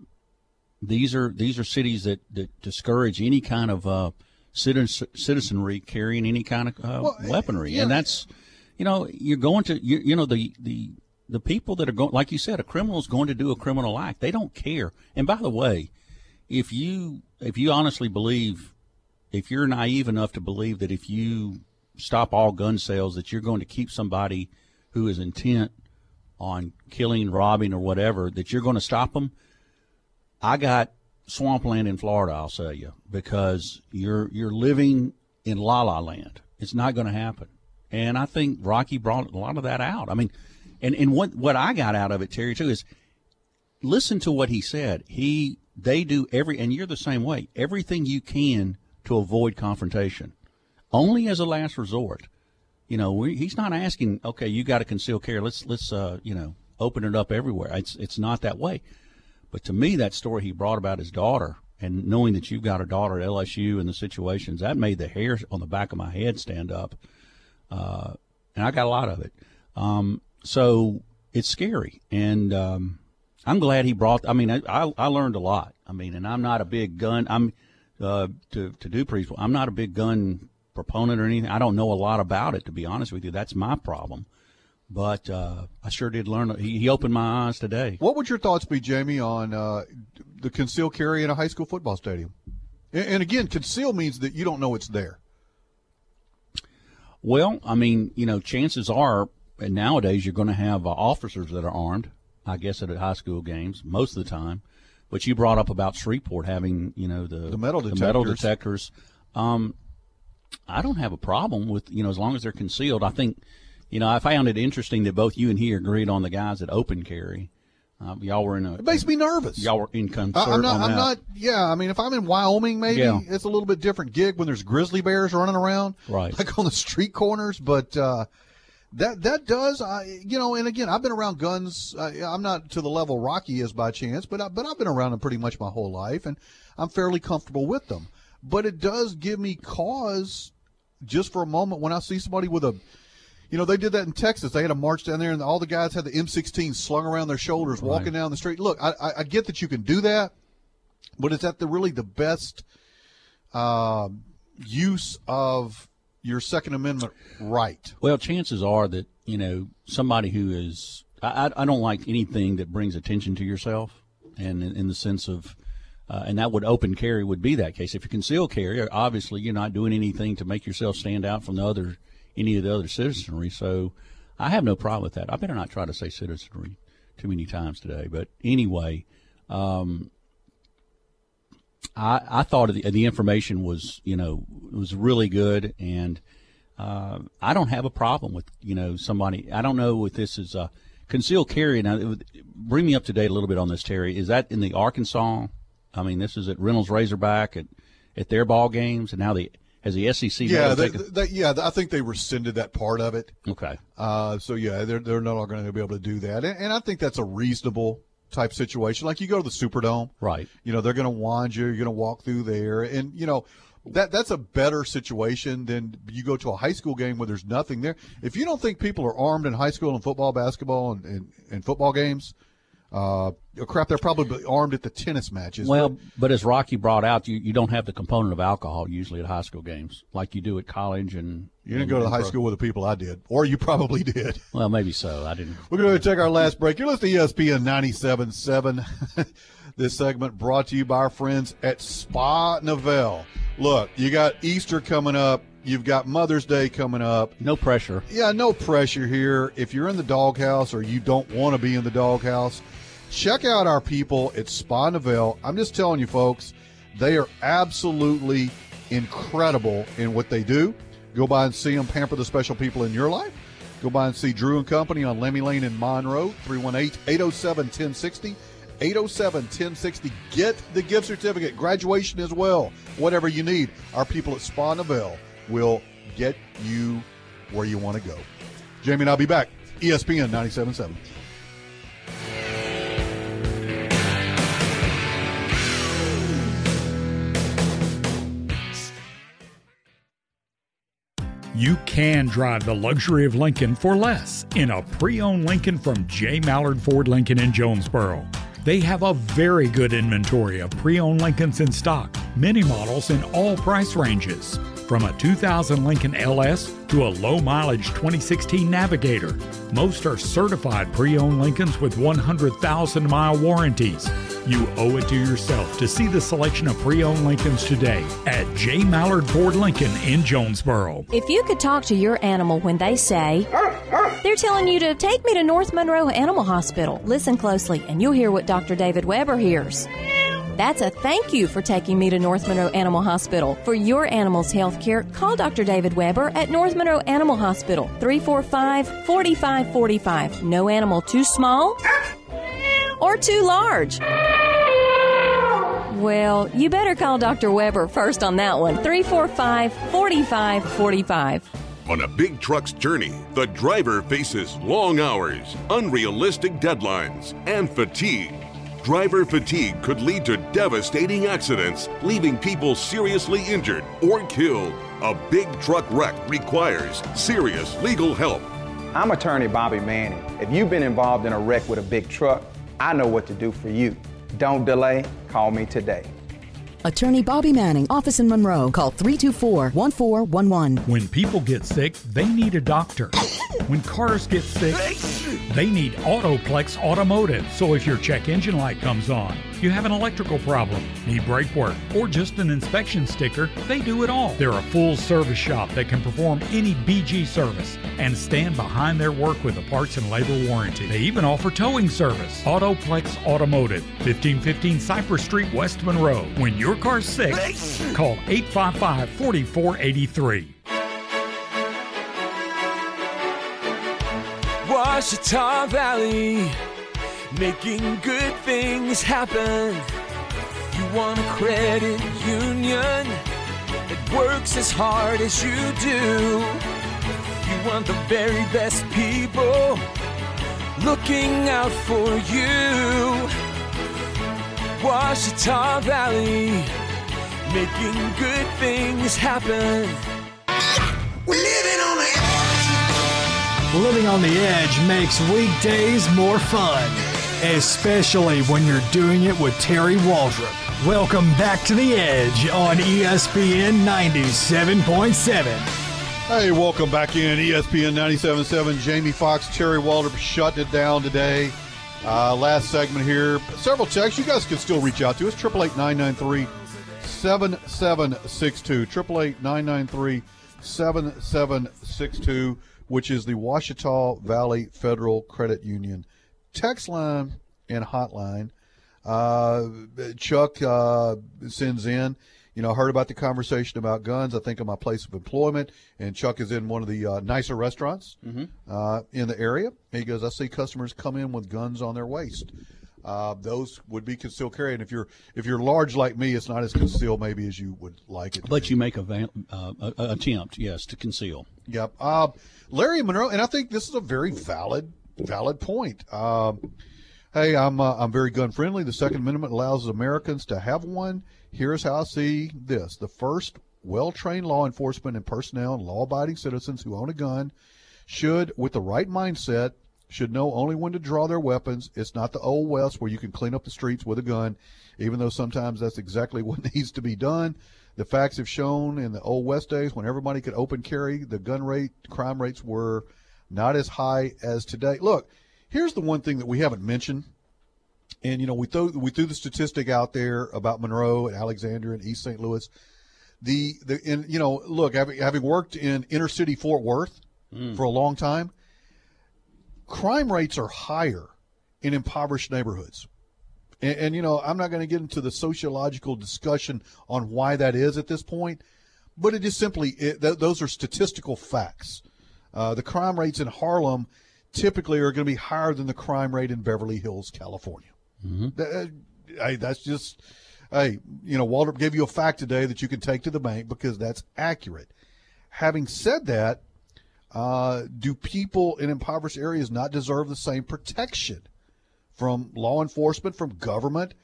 these are these are cities that, that discourage any kind of uh, citizen, citizenry carrying any kind of uh, Well, weaponry, yeah. and that's you know you're going to you, you know the the the people that are going like you said a criminal is going to do a criminal act. They don't care. And by the way if you if you honestly believe if you're naive enough to believe that if you stop all gun sales that you're going to keep somebody who is intent on killing robbing or whatever that you're going to stop them I got swampland in Florida. I'll tell you because you're you're living in la la land. It's not going to happen. And I think Rocky brought a lot of that out. I mean, and and what what I got out of it, Terry, too, is listen to what he said. He they do every and you're the same way. Everything you can to avoid confrontation, only as a last resort. You know, we, he's not asking. Okay, you got to conceal carry. Let's let's uh, you know open it up everywhere. It's it's not that way. But to me, that story he brought about his daughter and knowing that you've got a daughter at LSU and the situations that made the hair on the back of my head stand up. Uh, and I got a lot of it. Um, so it's scary. And, um, I'm glad he brought, I mean, I, I, learned a lot. I mean, and I'm not a big gun, I'm, uh, to, to Dupree's, I'm not a big gun proponent or anything. I don't know a lot about it, to be honest with you. That's my problem. But, uh, I sure did learn, he, he opened my eyes today. What would your thoughts be, Jamie, on uh, the concealed carry in a high school football stadium? And, and again, conceal means that you don't know it's there. Well, I mean, you know, chances are and nowadays you're going to have uh, officers that are armed. I guess at high school games most of the time. But you brought up about Shreveport having, you know, the The metal metal detectors. detectors. Um, I don't have a problem with you know as long as they're concealed. I think, you know, I found it interesting that both you and he agreed on the guys that open carry. Uh, y'all were in a. It makes me nervous. Y'all were in concert I, I'm not. I'm not. Yeah. I mean, if I'm in Wyoming, maybe Yeah. it's a little bit different gig when there's grizzly bears running around, Right. Like on the street corners. But uh, that that does, I you know. And again, I've been around guns. Uh, I'm not to the level Rocky is by chance, but I, but I've been around them pretty much my whole life, and I'm fairly comfortable with them. But it does give me cause just for a moment when I see somebody with a, you know, they did that in Texas. They had a march down there, and all the guys had the M16 slung around their shoulders, walking down the street. Look, I, I, I get that you can do that, but is that the really the best uh, use of your Second Amendment right? Well, chances are that you know somebody who is. I, I- I don't like anything that brings attention to yourself, and in, in the sense of, uh, and that would open carry would be that case. If you conceal carry, obviously you're not doing anything to make yourself stand out from the other any of the other citizenry. So, I have no problem with that. I better not try to say citizenry too many times today. But anyway, um, I, I thought the, the information was, you know, was really good, and uh, I don't have a problem with, you know, somebody. I don't know if this is a concealed carry. Now, would- bring me up to date a little bit on this, Terry. Is that in the Arkansas? I mean, this is at Reynolds Razorback at at their ball games, and now the has the SEC. Yeah, they, they, yeah. I think they rescinded that part of it. okay. Uh, so yeah, they're they're no longer going to be able to do that, and, and I think that's a reasonable type situation. Like you go to the Superdome, Right. You know, they're going to wand you. You're going to walk through there, and you know that that's a better situation than you go to a high school game where there's nothing there. If you don't think people are armed in high school and football, basketball, and, and, and football games, uh, crap, they're probably armed at the tennis matches. Well, but as Rocky brought out, you, you don't have the component of alcohol usually at high school games like you do at college and. you didn't and- go to the high pro- school with the people I did, or you probably did. Well, maybe so. I didn't. We're going to take our last break. You're listening to ESPN 97.7. this segment brought to you by our friends at Spa Novell. Look, you got Easter coming up. You've got Mother's Day coming up. No pressure. Yeah, no pressure here. If you're in the doghouse or you don't want to be in the doghouse, check out our people at Spa Novell. I'm just telling you, folks, they are absolutely incredible in what they do. Go by and see them, pamper the special people in your life. Go by and see Drew and Company on Lamy Lane in Monroe, 318 807 1060. 807 1060. Get the gift certificate, graduation as well, whatever you need. Our people at Spa Novell will get you where you want to go. Jamie and I'll be back. ESPN 97.7. You can drive the luxury of Lincoln for less in a pre owned Lincoln from J. Mallard Ford Lincoln in Jonesboro. They have a very good inventory of pre owned Lincolns in stock, many models in all price ranges. From a 2000 Lincoln LS to a low mileage 2016 Navigator. Most are certified pre owned Lincolns with 100,000 mile warranties. You owe it to yourself to see the selection of pre owned Lincolns today at J. Mallard Ford Lincoln in Jonesboro. If you could talk to your animal when they say, they're telling you to take me to North Monroe Animal Hospital, listen closely and you'll hear what Dr. David Weber hears. That's a thank you for taking me to North Monroe Animal Hospital. For your animal's health care, call Dr. David Weber at North Monroe Animal Hospital, 345 4545. No animal too small or too large. Well, you better call Dr. Weber first on that one, 345 4545. On a big truck's journey, the driver faces long hours, unrealistic deadlines, and fatigue. Driver fatigue could lead to devastating accidents, leaving people seriously injured or killed. A big truck wreck requires serious legal help. I'm attorney Bobby Manning. If you've been involved in a wreck with a big truck, I know what to do for you. Don't delay, call me today. Attorney Bobby Manning, office in Monroe. Call 324 1411. When people get sick, they need a doctor. When cars get sick, they need Autoplex Automotive. So if your check engine light comes on, you have an electrical problem, need brake work, or just an inspection sticker, they do it all. They're a full service shop that can perform any BG service and stand behind their work with a parts and labor warranty. They even offer towing service. Autoplex Automotive, 1515 Cypress Street, West Monroe. When your car's sick, call 855 4483. Ouachita Valley, making good things happen. You want a credit union that works as hard as you do. You want the very best people looking out for you. Ouachita Valley, making good things happen. We're living on the edge. Living on the edge makes weekdays more fun, especially when you're doing it with Terry Waldrop. Welcome back to the edge on ESPN 97.7. Hey, welcome back in ESPN 97.7. Jamie Fox, Terry Waldrop shutting it down today. Uh, last segment here. Several texts. You guys can still reach out to us. 888 7762. 888 7762, which is the Ouachita Valley Federal Credit Union text line and hotline. Uh, Chuck uh, sends in, you know, heard about the conversation about guns. I think of my place of employment, and Chuck is in one of the uh, nicer restaurants Mhm. uh, in the area. He goes, I see customers come in with guns on their waist. Uh, those would be concealed carry, and if you're if you're large like me, it's not as concealed maybe as you would like it. to But you make a, va- uh, a, a attempt, yes, to conceal. Yep. Uh, Larry Monroe, and I think this is a very valid valid point. Um, hey, I'm uh, I'm very gun friendly. The Second Amendment allows Americans to have one. Here's how I see this: the first well trained law enforcement and personnel and law abiding citizens who own a gun should, with the right mindset, should know only when to draw their weapons. It's not the old west where you can clean up the streets with a gun, even though sometimes that's exactly what needs to be done. The facts have shown in the old west days when everybody could open carry, the gun rate, crime rates were not as high as today. Look, here's the one thing that we haven't mentioned. And you know, we threw we threw the statistic out there about Monroe and Alexandria and East St. Louis. The the in you know, look, having having worked in inner city Fort Worth Mm. for a long time, crime rates are higher in impoverished neighborhoods. And, and you know, I'm not going to get into the sociological discussion on why that is at this point, but it is simply it, th- those are statistical facts. Uh, the crime rates in Harlem typically are going to be higher than the crime rate in Beverly Hills, California. That- uh, hey, that's just hey, you know, Walter gave you a fact today that you can take to the bank because that's accurate. Having said that, uh, do people in impoverished areas not deserve the same protection from law enforcement, from government,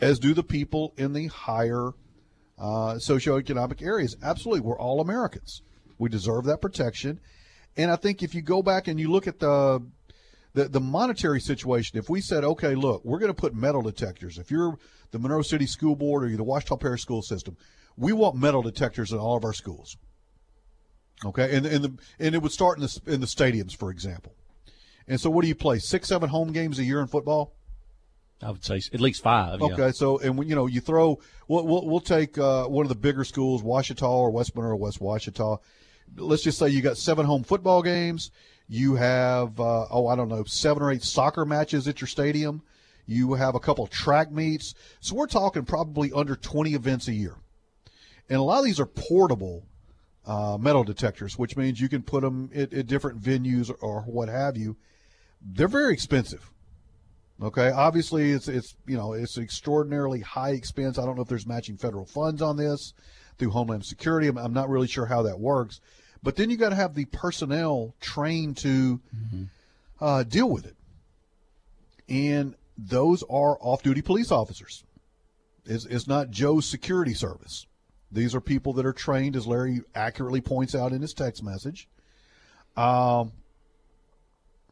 as do the people in the higher uh, socioeconomic areas? Absolutely. We're all Americans. We deserve that protection. And I think if you go back and you look at the the, the monetary situation, if we said, okay, look, we're going to put metal detectors. If you're the Monroe City School Board or you're the Ouachita Parish School System, we want metal detectors in all of our schools. Okay, and and the and it would start in the in the stadiums, for example. And so, what do you play? Six, seven home games a year in football. I would say at least five. yeah. Okay, so and when you know you throw, we'll we'll, we'll take uh, one of the bigger schools, Ouachita or West Monroe, West Ouachita. Let's just say you got seven home football games. You have uh, oh I don't know seven or eight soccer matches at your stadium. You have a couple track meets. So we're talking probably under twenty events a year, and a lot of these are portable uh, metal detectors, which means you can put them at, at different venues or what have you. They're very expensive. Okay, obviously it's it's you know it's extraordinarily high expense. I don't know if there's matching federal funds on this through Homeland Security. I'm, I'm not really sure how that works, but then you got to have the personnel trained to uh, deal with it, and those are off-duty police officers. It's, it's not Joe's security service. These are people that are trained, as Larry accurately points out in his text message. Um,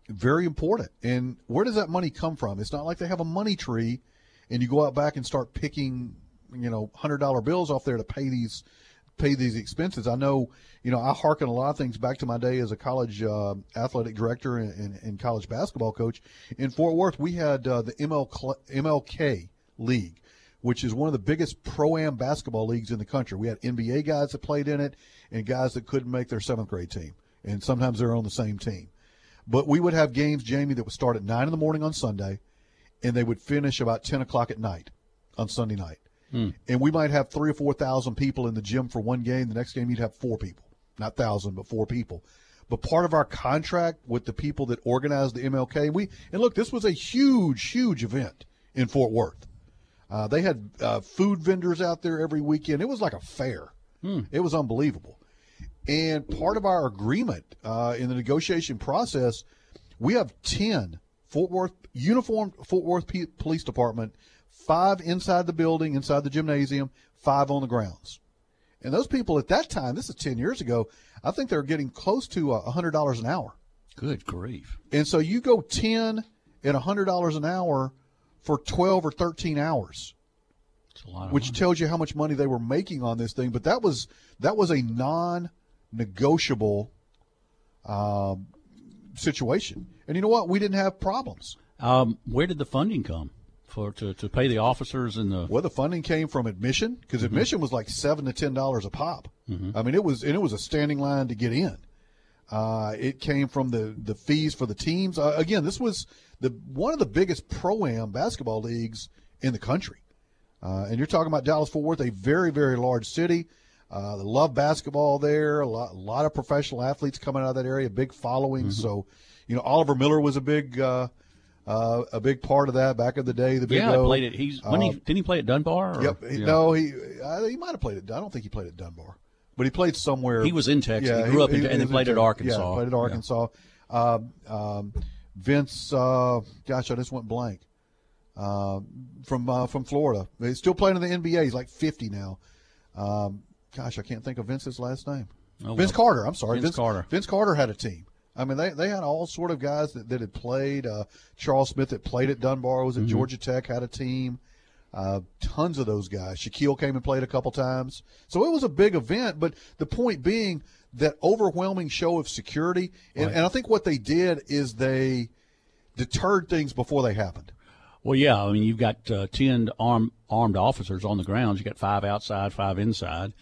very important. And where does that money come from? It's not like they have a money tree and you go out back and start picking, you know, hundred dollar bills off there to pay these pay these expenses. I know, you know, I hearken a lot of things back to my day as a college uh, athletic director and, and, and college basketball coach. In Fort Worth, we had uh, the ML, MLK League, which is one of the biggest pro am basketball leagues in the country. We had NBA guys that played in it and guys that couldn't make their seventh grade team, and sometimes they're on the same team. But we would have games, Jamie, that would start at nine in the morning on Sunday, and they would finish about ten o'clock at night on Sunday night. Hmm. And we might have three or four thousand people in the gym for one game. The next game, you'd have four people, not thousand, but four people. But part of our contract with the people that organized the MLK, we and look, this was a huge, huge event in Fort Worth. Uh, they had uh, food vendors out there every weekend. It was like a fair. It was unbelievable. And part of our agreement uh, in the negotiation process, we have 10 Fort Worth uniformed Fort Worth P- Police Department, five inside the building, inside the gymnasium, five on the grounds. And those people at that time, this is 10 years ago, I think they were getting close to a $100 an hour. Good grief. And so you go 10 and $100 an hour for 12 or 13 hours. Which tells you how much money they were making on this thing, but that was that was a non-negotiable um, situation. And you know what? We didn't have problems. Um, where did the funding come for to, to pay the officers and the? Well, the funding came from admission because Mhm. admission was like seven to ten dollars a pop. Mhm. I mean, it was and it was a standing line to get in. Uh, it came from the the fees for the teams. Uh, again, this was the one of the biggest pro am basketball leagues in the country. Uh, and you're talking about Dallas Fort Worth, a very very large city. Uh, they love basketball there. A lot, a lot of professional athletes coming out of that area. Big following. So, you know, Oliver Miller was a big. Uh, uh, a big part of that back in the day. The big yeah, O. played it. He's when he Uh, didn't he play at Dunbar? Or, Yep. He- Yeah. No, he uh, he might have played it. I don't think he played at Dunbar, but he played somewhere. He was in Texas. He grew up in- and then played at Arkansas. Yeah, played at Yeah. Arkansas. Um, um, Vince, uh, gosh, I just went blank. Uh, from uh, from Florida, he's still playing in the NBA. He's like fifty now. Um, gosh, I can't think of Vince's last name. Oh, Vince well. Carter. I'm sorry, Vince Carter. Vince Carter had a team. I mean, they, they had all sort of guys that, that had played. Uh, Charles Smith that played at Dunbar was at Mhm. Georgia Tech had a team. Uh, tons of those guys. Shaquille came and played a couple times. So it was a big event. But the point being that overwhelming show of security. And, Right. and I think what they did is they deterred things before they happened. Well, yeah. I mean, you've got uh, ten armed armed officers on the grounds. You've got five outside, five inside.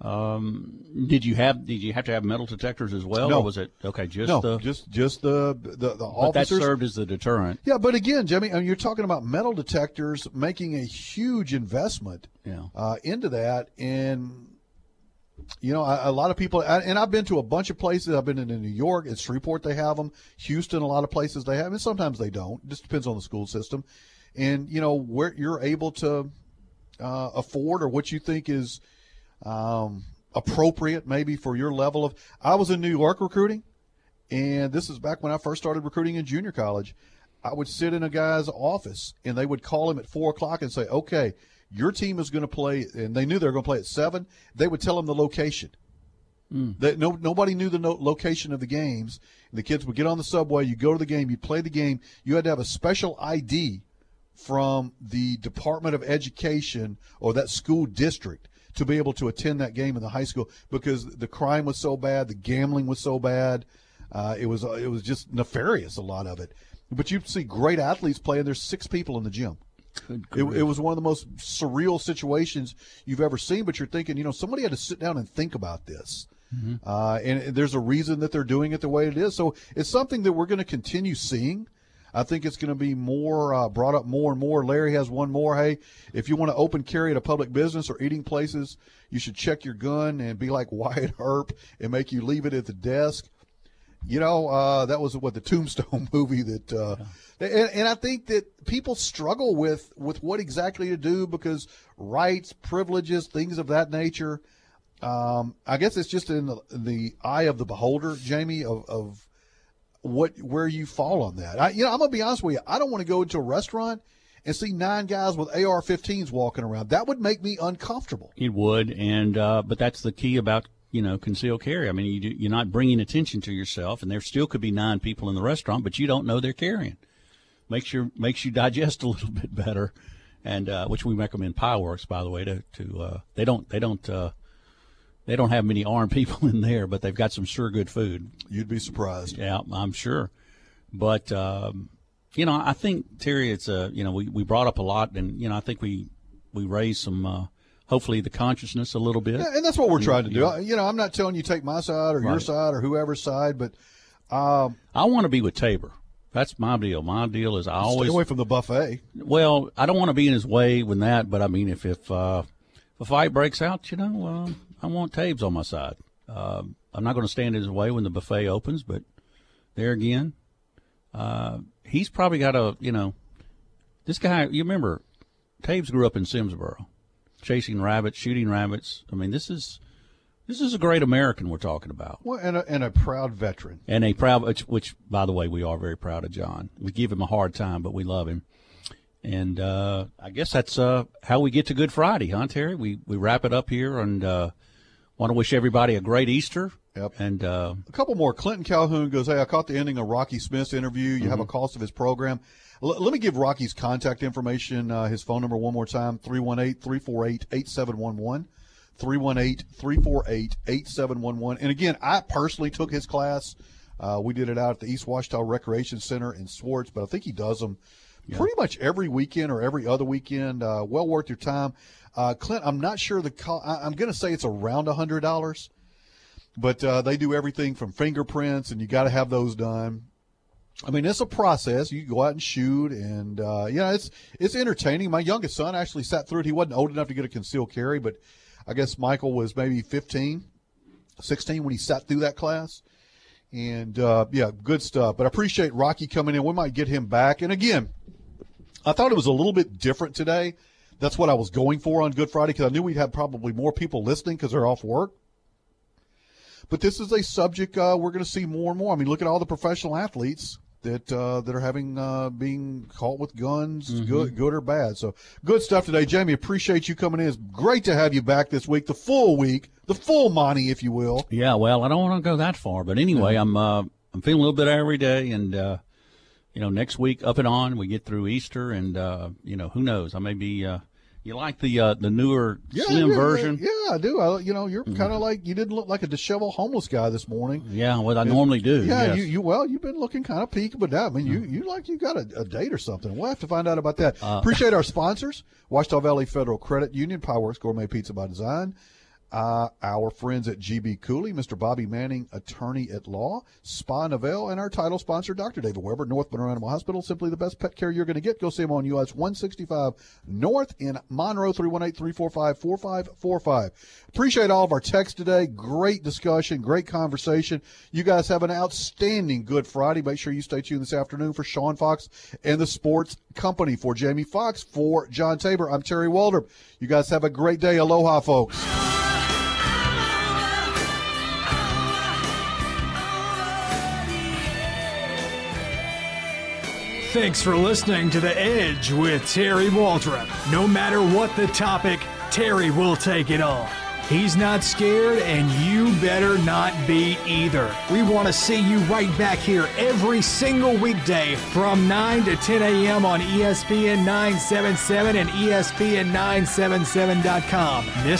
Um, did you have did you have to have metal detectors as well, No. or was it okay? Just no, the just just the the, the but officers. that served as the deterrent. Yeah, but again, Jimmy, I mean, you're talking about metal detectors making a huge investment Yeah. uh, into that, and you know, a, a lot of people, and I've been to a bunch of places. I've been in New York, in Shreveport, they have them. Houston, a lot of places they have, and sometimes they don't. It just depends on the school system, and you know where you're able to uh, afford or what you think is um, appropriate, maybe for your level of. I was in New York recruiting, and this is back when I first started recruiting in junior college. I would sit in a guy's office, and they would call him at four o'clock and say, "Okay, your team is going to play," and they knew they were going to play at seven. They would tell them the location. That no nobody knew the no, location of the games. And the kids would get on the subway. You go to the game. You play the game. You had to have a special ID from the Department of Education or that school district to be able to attend that game in the high school because the crime was so bad, the gambling was so bad. Uh, it was it was just nefarious a lot of it. But you see great athletes play, and there's six people in the gym. It, it was one of the most surreal situations you've ever seen. But you're thinking, you know, somebody had to sit down and think about this. Uh, and there's a reason that they're doing it the way it is. So it's something that we're going to continue seeing. I think it's going to be more uh, brought up more and more. Larry has one more. Hey, if you want to open carry at a public business or eating places, you should check your gun and be like Wyatt Earp and make you leave it at the desk. You know, uh, that was what the Tombstone movie that, uh, and, and I think that people struggle with with what exactly to do because rights, privileges, things of that nature. Um, I guess it's just in the, the eye of the beholder, Jamie, of, of what where you fall on that. I, you know, I'm gonna be honest with you. I don't want to go into a restaurant and see nine guys with AR-15s walking around. That would make me uncomfortable. It would, and uh, but that's the key about you know concealed carry. I mean, you, do- you're not bringing attention to yourself, and there still could be nine people in the restaurant, but you don't know they're carrying. Makes your makes you digest a little bit better, and uh, which we recommend Pieworks, by the way. To to uh, they don't they don't uh, they don't have many armed people in there, but they've got some sure good food. You'd be surprised. Yeah, I'm sure, but. Um, you know, I think Terry, it's a you know we, we brought up a lot, and you know I think we we raised some uh, hopefully the consciousness a little bit. Yeah, and that's what we're And, trying to do. yeah. You know, I'm not telling you take my side or your side or whoever's side, but um, I want to be with Tabor. That's my deal. My deal is I always stay away from the buffet. Well, I don't want to be in his way with that, but I mean, if if, uh, if a fight breaks out, you know, uh, I want Taves on my side. Uh, I'm not going to stand in his way when the buffet opens, but there again, uh, he's probably got a you know, this guy. You remember, Taves grew up in Simsboro, chasing rabbits, shooting rabbits. I mean, this is this is a great American we're talking about. Well, and a, and a proud veteran. And a proud, which, which, by the way, we are very proud of John. We give him a hard time, but we love him. And uh, I guess that's uh, how we get to Good Friday, huh, Terry? We we wrap it up here, and uh, Want to wish everybody a great Easter. Yep. And uh, a couple more. Clinton Calhoun goes, Hey, I caught the ending of Rocky Smith's interview. You have a Mhm. cost of his program. L- let me give Rocky's contact information, uh, his phone number one more time 318 348 8711. 318 348 8711. And again, I personally took his class. Uh, we did it out at the East Ouachita Recreation Center in Swartz, but I think he does them pretty much every weekend or every other weekend. Uh, well worth your time. Uh, Clint, I'm not sure the co- I- I'm going to say it's around hundred dollars, but uh, they do everything from fingerprints, and you got to have those done. I mean, it's a process. You go out and shoot, and uh, you know, it's it's entertaining. My youngest son actually sat through it. He wasn't old enough to get a concealed carry, but I guess Michael was maybe 15, 16 when he sat through that class. And uh, yeah, good stuff. But I appreciate Rocky coming in. We might get him back. And again, I thought it was a little bit different today. That's what I was going for on Good Friday because I knew we'd have probably more people listening because they're off work. But this is a subject uh, we're going to see more and more. I mean, look at all the professional athletes that uh, that are having uh, being caught with guns, Mm-hmm. good good or bad. So good stuff today, Jamie. Appreciate you coming in. It's great to have you back this week, the full week, the full Monty, if you will. Yeah, well, I don't want to go that far, but anyway, I'm uh, I'm feeling a little bit every day, and uh, you know, next week up and on, we get through Easter, and uh, you know, who knows? I may be. You like the uh, the newer Yeah, slim yeah, version? Yeah, I do. I, you know, you're kind of like you didn't look like a disheveled homeless guy this morning. Yeah, what I normally do. Yeah, yes. you, you well, you've been looking kind of peaked, but now, I mean, you you like you got a, a date or something. We'll have to find out about that. Uh, Appreciate our sponsors: Ouachita Valley Federal Credit Union, Pieworks Gourmet Pizza by Design. Uh, our friends at GB Cooley, Mr. Bobby Manning, attorney at law, Spa Novell, and our title sponsor, Dr. David Weber, North Monroe Animal Hospital. Simply the best pet care you're going to get. Go see him on US 165 North in Monroe, 318 345 4545. Appreciate all of our texts today. Great discussion, great conversation. You guys have an outstanding Good Friday. Make sure you stay tuned this afternoon for Sean Fox and the Sports Company. For Jamie Fox, for John Tabor, I'm Terry Waldrop. You guys have a great day. Aloha, folks. Thanks for listening to The Edge with Terry Waldrop. No matter what the topic, Terry will take it on. He's not scared, and you better not be either. We want to see you right back here every single weekday from 9 to 10 a.m. on ESPN 977 and ESPN977.com. Miss